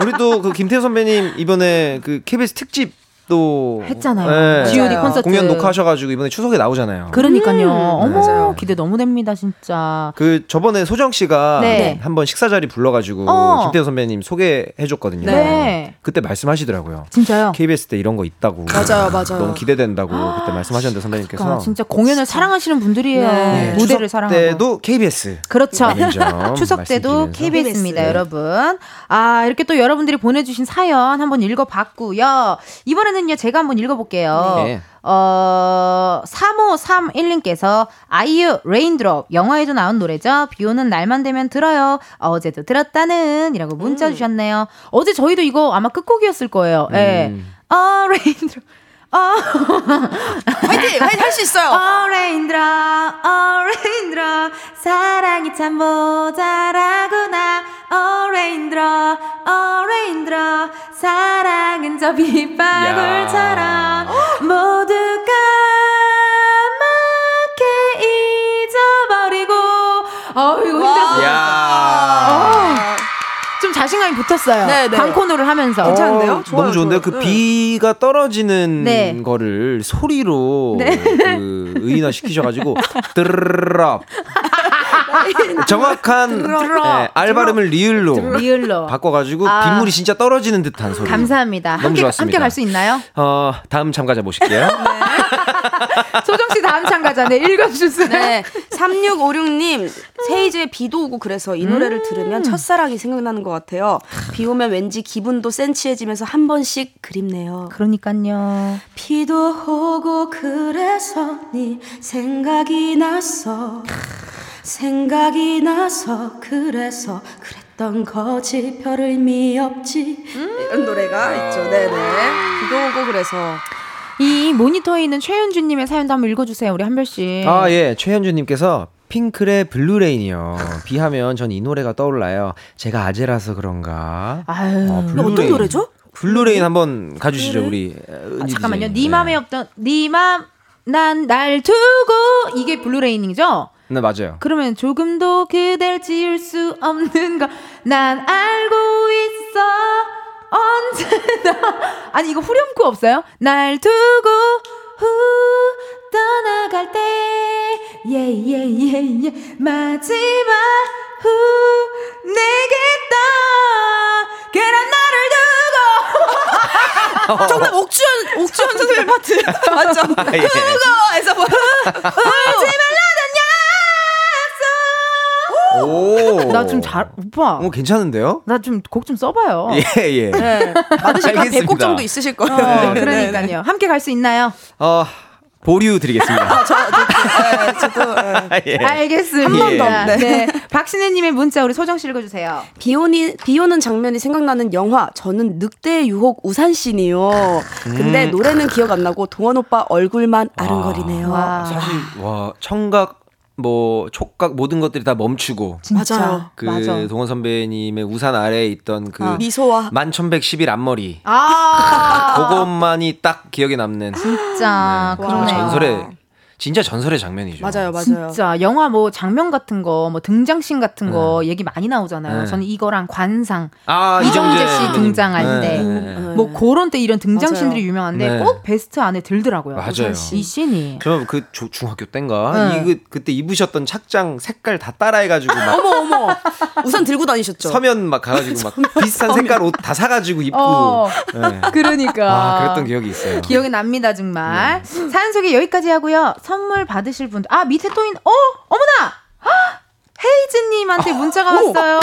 우리 또 그 김태우 선배님 이번에 그 KBS 특집 또 했잖아요. G.O.D 콘서트. 공연 녹화하셔가지고 이번에 추석에 나오잖아요. 그러니까요. 어머 맞아요. 기대 너무 됩니다 진짜. 그 저번에 소정 씨가 네. 한번 식사 자리 불러가지고 어. 김태우 선배님 소개해줬거든요. 네. 그때 말씀하시더라고요. 진짜요? KBS 때 이런 거 있다고. 맞아요, 맞아요. 너무 기대된다고 그때 말씀하셨는데 선배님께서. 그러니까 진짜 공연을 사랑하시는 분들이에요. 네. 무대를 추석 사랑하고. 때도 KBS. 그렇죠. 추석 때도. KBS입니다, 네. 여러분. 아, 이렇게 또 여러분들이 보내주신 사연 한번 읽어봤고요. 이번에 는요, 제가 한번 읽어볼게요. 네. 어, 3531님께서 아이유 Rain Drop 영화에도 나온 노래죠. 비 오는 날만 되면 들어요. 어제도 들었다는 이라고 문자 주셨네요. 어제 저희도 이거 아마 끝곡이었을 거예요. 예. 음. 아, Rain Drop. 아. 화이팅! 화이팅! 할 수 있어요! 어 rain drop 어 rain drop 사랑이 참 모자라구나 어 레인드로 어 rain drop 사랑은 저 빗방울처럼 모두 까맣게 잊어버리고 어 힘들었어 야. 좀 자신감이 붙었어요 네, 네. 광코노를 하면서 괜찮은데요? 어, 좋아요, 너무 좋은데요. 좋아요. 그 네. 비가 떨어지는 네. 거를 소리로 네. 그 의인화 시키셔가지고 드르럽 정확한 예, 알 발음을 리을로 리을로 바꿔가지고 아. 빗물이 진짜 떨어지는 듯한 소리. 감사합니다 너무 함께 좋았습니다. 함께 갈 수 있나요? 어 다음 참가자 모실게요. 소정 씨 다음 참가자네 읽어주세요. 네. 3656님, 세이즈의 비도 오고 그래서 이 노래를 들으면 첫사랑이 생각나는 것 같아요. 비 오면 왠지 기분도 센치해지면서 한 번씩 그립네요. 그러니까요. 비도 오고 그래서 네 생각이 났어. 생각이 나서 그래서 그랬던 거지 별 의미 없지. 이런 노래가 있죠. 네네. 비도 오고 그래서. 이 모니터에 있는 최현주님의 사연도 한번 읽어주세요. 우리 한별 씨. 아 예, 최현주님께서 핑클의 Blue Rain이요. 비 하면 전 이 노래가 떠올라요. 제가 아재라서 그런가. 아유. 어, 어떤 Blue Rain. 노래죠? Blue Rain 한번 가주시죠 우리. 아, 잠깐만요. 네 맘에 없던 네 맘 난 날 두고 이게 Blue Rain이죠? 네 맞아요. 그러면 조금도 그댈 지울 수 없는 거 난 알고 있어 언제나 아니 이거 후렴구 없어요? 날 두고 후 떠나갈 때 예예예예 마지막 후 내게 떠 그런 나를 두고 정답 옥주현 옥주현 선생님 파트 맞죠? 예. 그거에서 뭐 오. 나 좀 잘 오빠 어 괜찮은데요? 나 좀 곡 좀 써봐요. 예 예. 네. 받으실 한 알겠습니다. 100곡 정도 있으실 거예요. 어, 네, 네, 네. 그러니까요. 함께 갈 수 있나요? 어 보류 드리겠습니다. 저, 저, 네, 저도 네. 예. 알겠습니다. 한 번 더. 네. 박신혜님의 문자 우리 소정 씨 읽어주세요. 비, 오니, 비 오는 장면이 생각나는 영화 저는 늑대의 유혹 우산신이요. 근데 노래는 기억 안 나고 동원 오빠 얼굴만 아른거리네요. 와. 사실 와 청각 뭐 촉각 모든 것들이 다 멈추고 진짜. 맞아요. 그 맞아. 동원 선배님의 우산 아래에 있던 그 미소와 만천백십일 앞머리 아, 그것만이 딱 기억에 남는 진짜 네, 그러네요. 전설의 진짜 전설의 장면이죠. 맞아요, 맞아요. 진짜 영화 뭐 장면 같은 거, 뭐 등장씬 같은 거 얘기 많이 나오잖아요. 네. 저는 이거랑 관상, 아 이정재 씨. 등장할 때. 네, 네, 네. 뭐 그런 때 이런 등장씬들이 맞아요. 유명한데 네. 꼭 베스트 안에 들더라고요. 맞아요. 이 씬이. 저 그 중학교 때인가 네. 이 그, 그때 입으셨던 착장 색깔 다 따라해가지고 막 어머, 어머. 우산 들고 다니셨죠? 서면 막 가가지고 막 비슷한 색깔 옷 다 사가지고 입고 어, 네. 그러니까. 아 그랬던 기억이 있어요. 기억이 납니다, 정말. 네. 사연 소개 여기까지 하고요. 선물 받으실 분들. 아, 밑에 또 있, 어? 어머나! 헉! 헤이즈님한테 문자가 왔어요.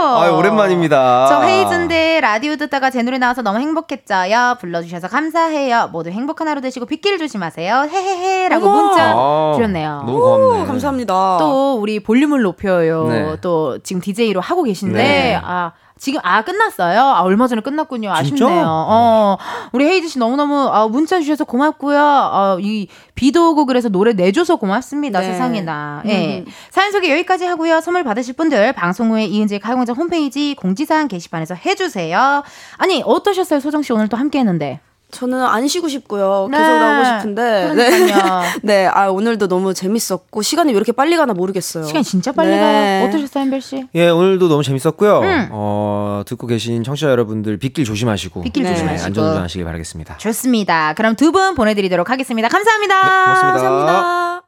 아 오랜만입니다. 저 헤이즈인데 라디오 듣다가 제 노래 나와서 너무 행복했죠요. 불러주셔서 감사해요. 모두 행복한 하루 되시고 빗길 조심하세요. 헤헤헤라고 어머. 문자 아, 주셨네요. 너무 고맙네. 감사합니다. 또 우리 볼륨을 높여요. 네. 또 지금 DJ로 하고 계신데 네. 아 지금 아 끝났어요. 아 얼마 전에 끝났군요. 진짜? 아쉽네요. 어 우리 헤이즈 씨 너무 너무 아, 문자 주셔서 고맙고요. 아, 이 비도 오고 그래서 노래 내줘서 고맙습니다. 네. 세상에나. 예. 음. 사연 소개 여기까지 하고요. 선물 받으실 분들 방송 후에 이은재 가요광장 홈페이지 공지사항 게시판에서 해주세요. 아니 어떠셨어요, 소정 씨 오늘 또 함께했는데. 저는 안 쉬고 싶고요. 네. 계속 나오고 싶은데. 그러니까요. 네, 아, 오늘도 너무 재밌었고, 시간이 왜 이렇게 빨리 가나 모르겠어요. 시간 진짜 빨리 네. 가요. 어떠셨어요, 한별 씨? 예 오늘도 너무 재밌었고요. 음. 어 듣고 계신 청취자 여러분들 빗길 조심하시고 빗길 네. 조심하시고. 안전운전하시길 바라겠습니다. 좋습니다. 그럼 두 분 보내드리도록 하겠습니다. 감사합니다. 네, 고맙습니다. 감사합니다.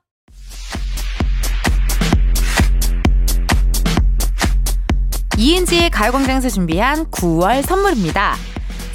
이은지의 가요광장에서 준비한 9월 선물입니다.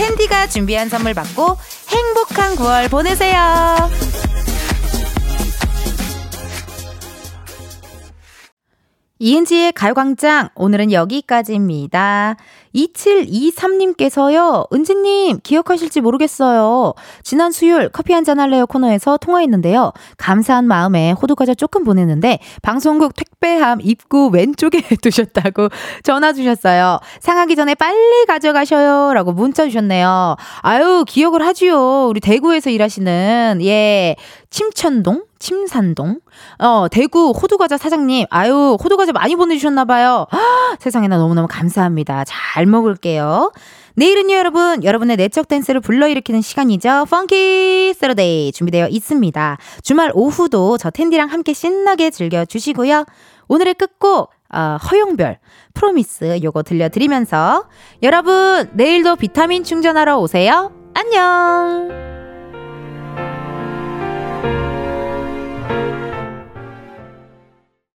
텐디가 준비한 선물 받고 행복한 9월 보내세요. 이은지의 가요광장 오늘은 여기까지입니다. 2723님께서요. 은지님 기억하실지 모르겠어요. 지난 수요일 커피 한잔 할래요 코너에서 통화했는데요. 감사한 마음에 호두과자 조금 보냈는데 방송국 택배함 입구 왼쪽에 두셨다고 전화 주셨어요. 상하기 전에 빨리 가져가셔요 라고 문자 주셨네요. 아유 기억을 하지요. 우리 대구에서 일하시는 예 침천동 침산동 어 대구 호두과자 사장님 아유 호두과자 많이 보내주셨나봐요. 세상에나 너무너무 감사합니다. 잘 먹을게요. 내일은요 여러분. 여러분의 내적 댄스를 불러일으키는 시간이죠. 펑키 세러데이 준비되어 있습니다. 주말 오후도 저 텐디랑 함께 신나게 즐겨주시고요. 오늘의 끝곡 어, 허용별 프로미스 요거 들려드리면서 여러분 내일도 비타민 충전하러 오세요. 안녕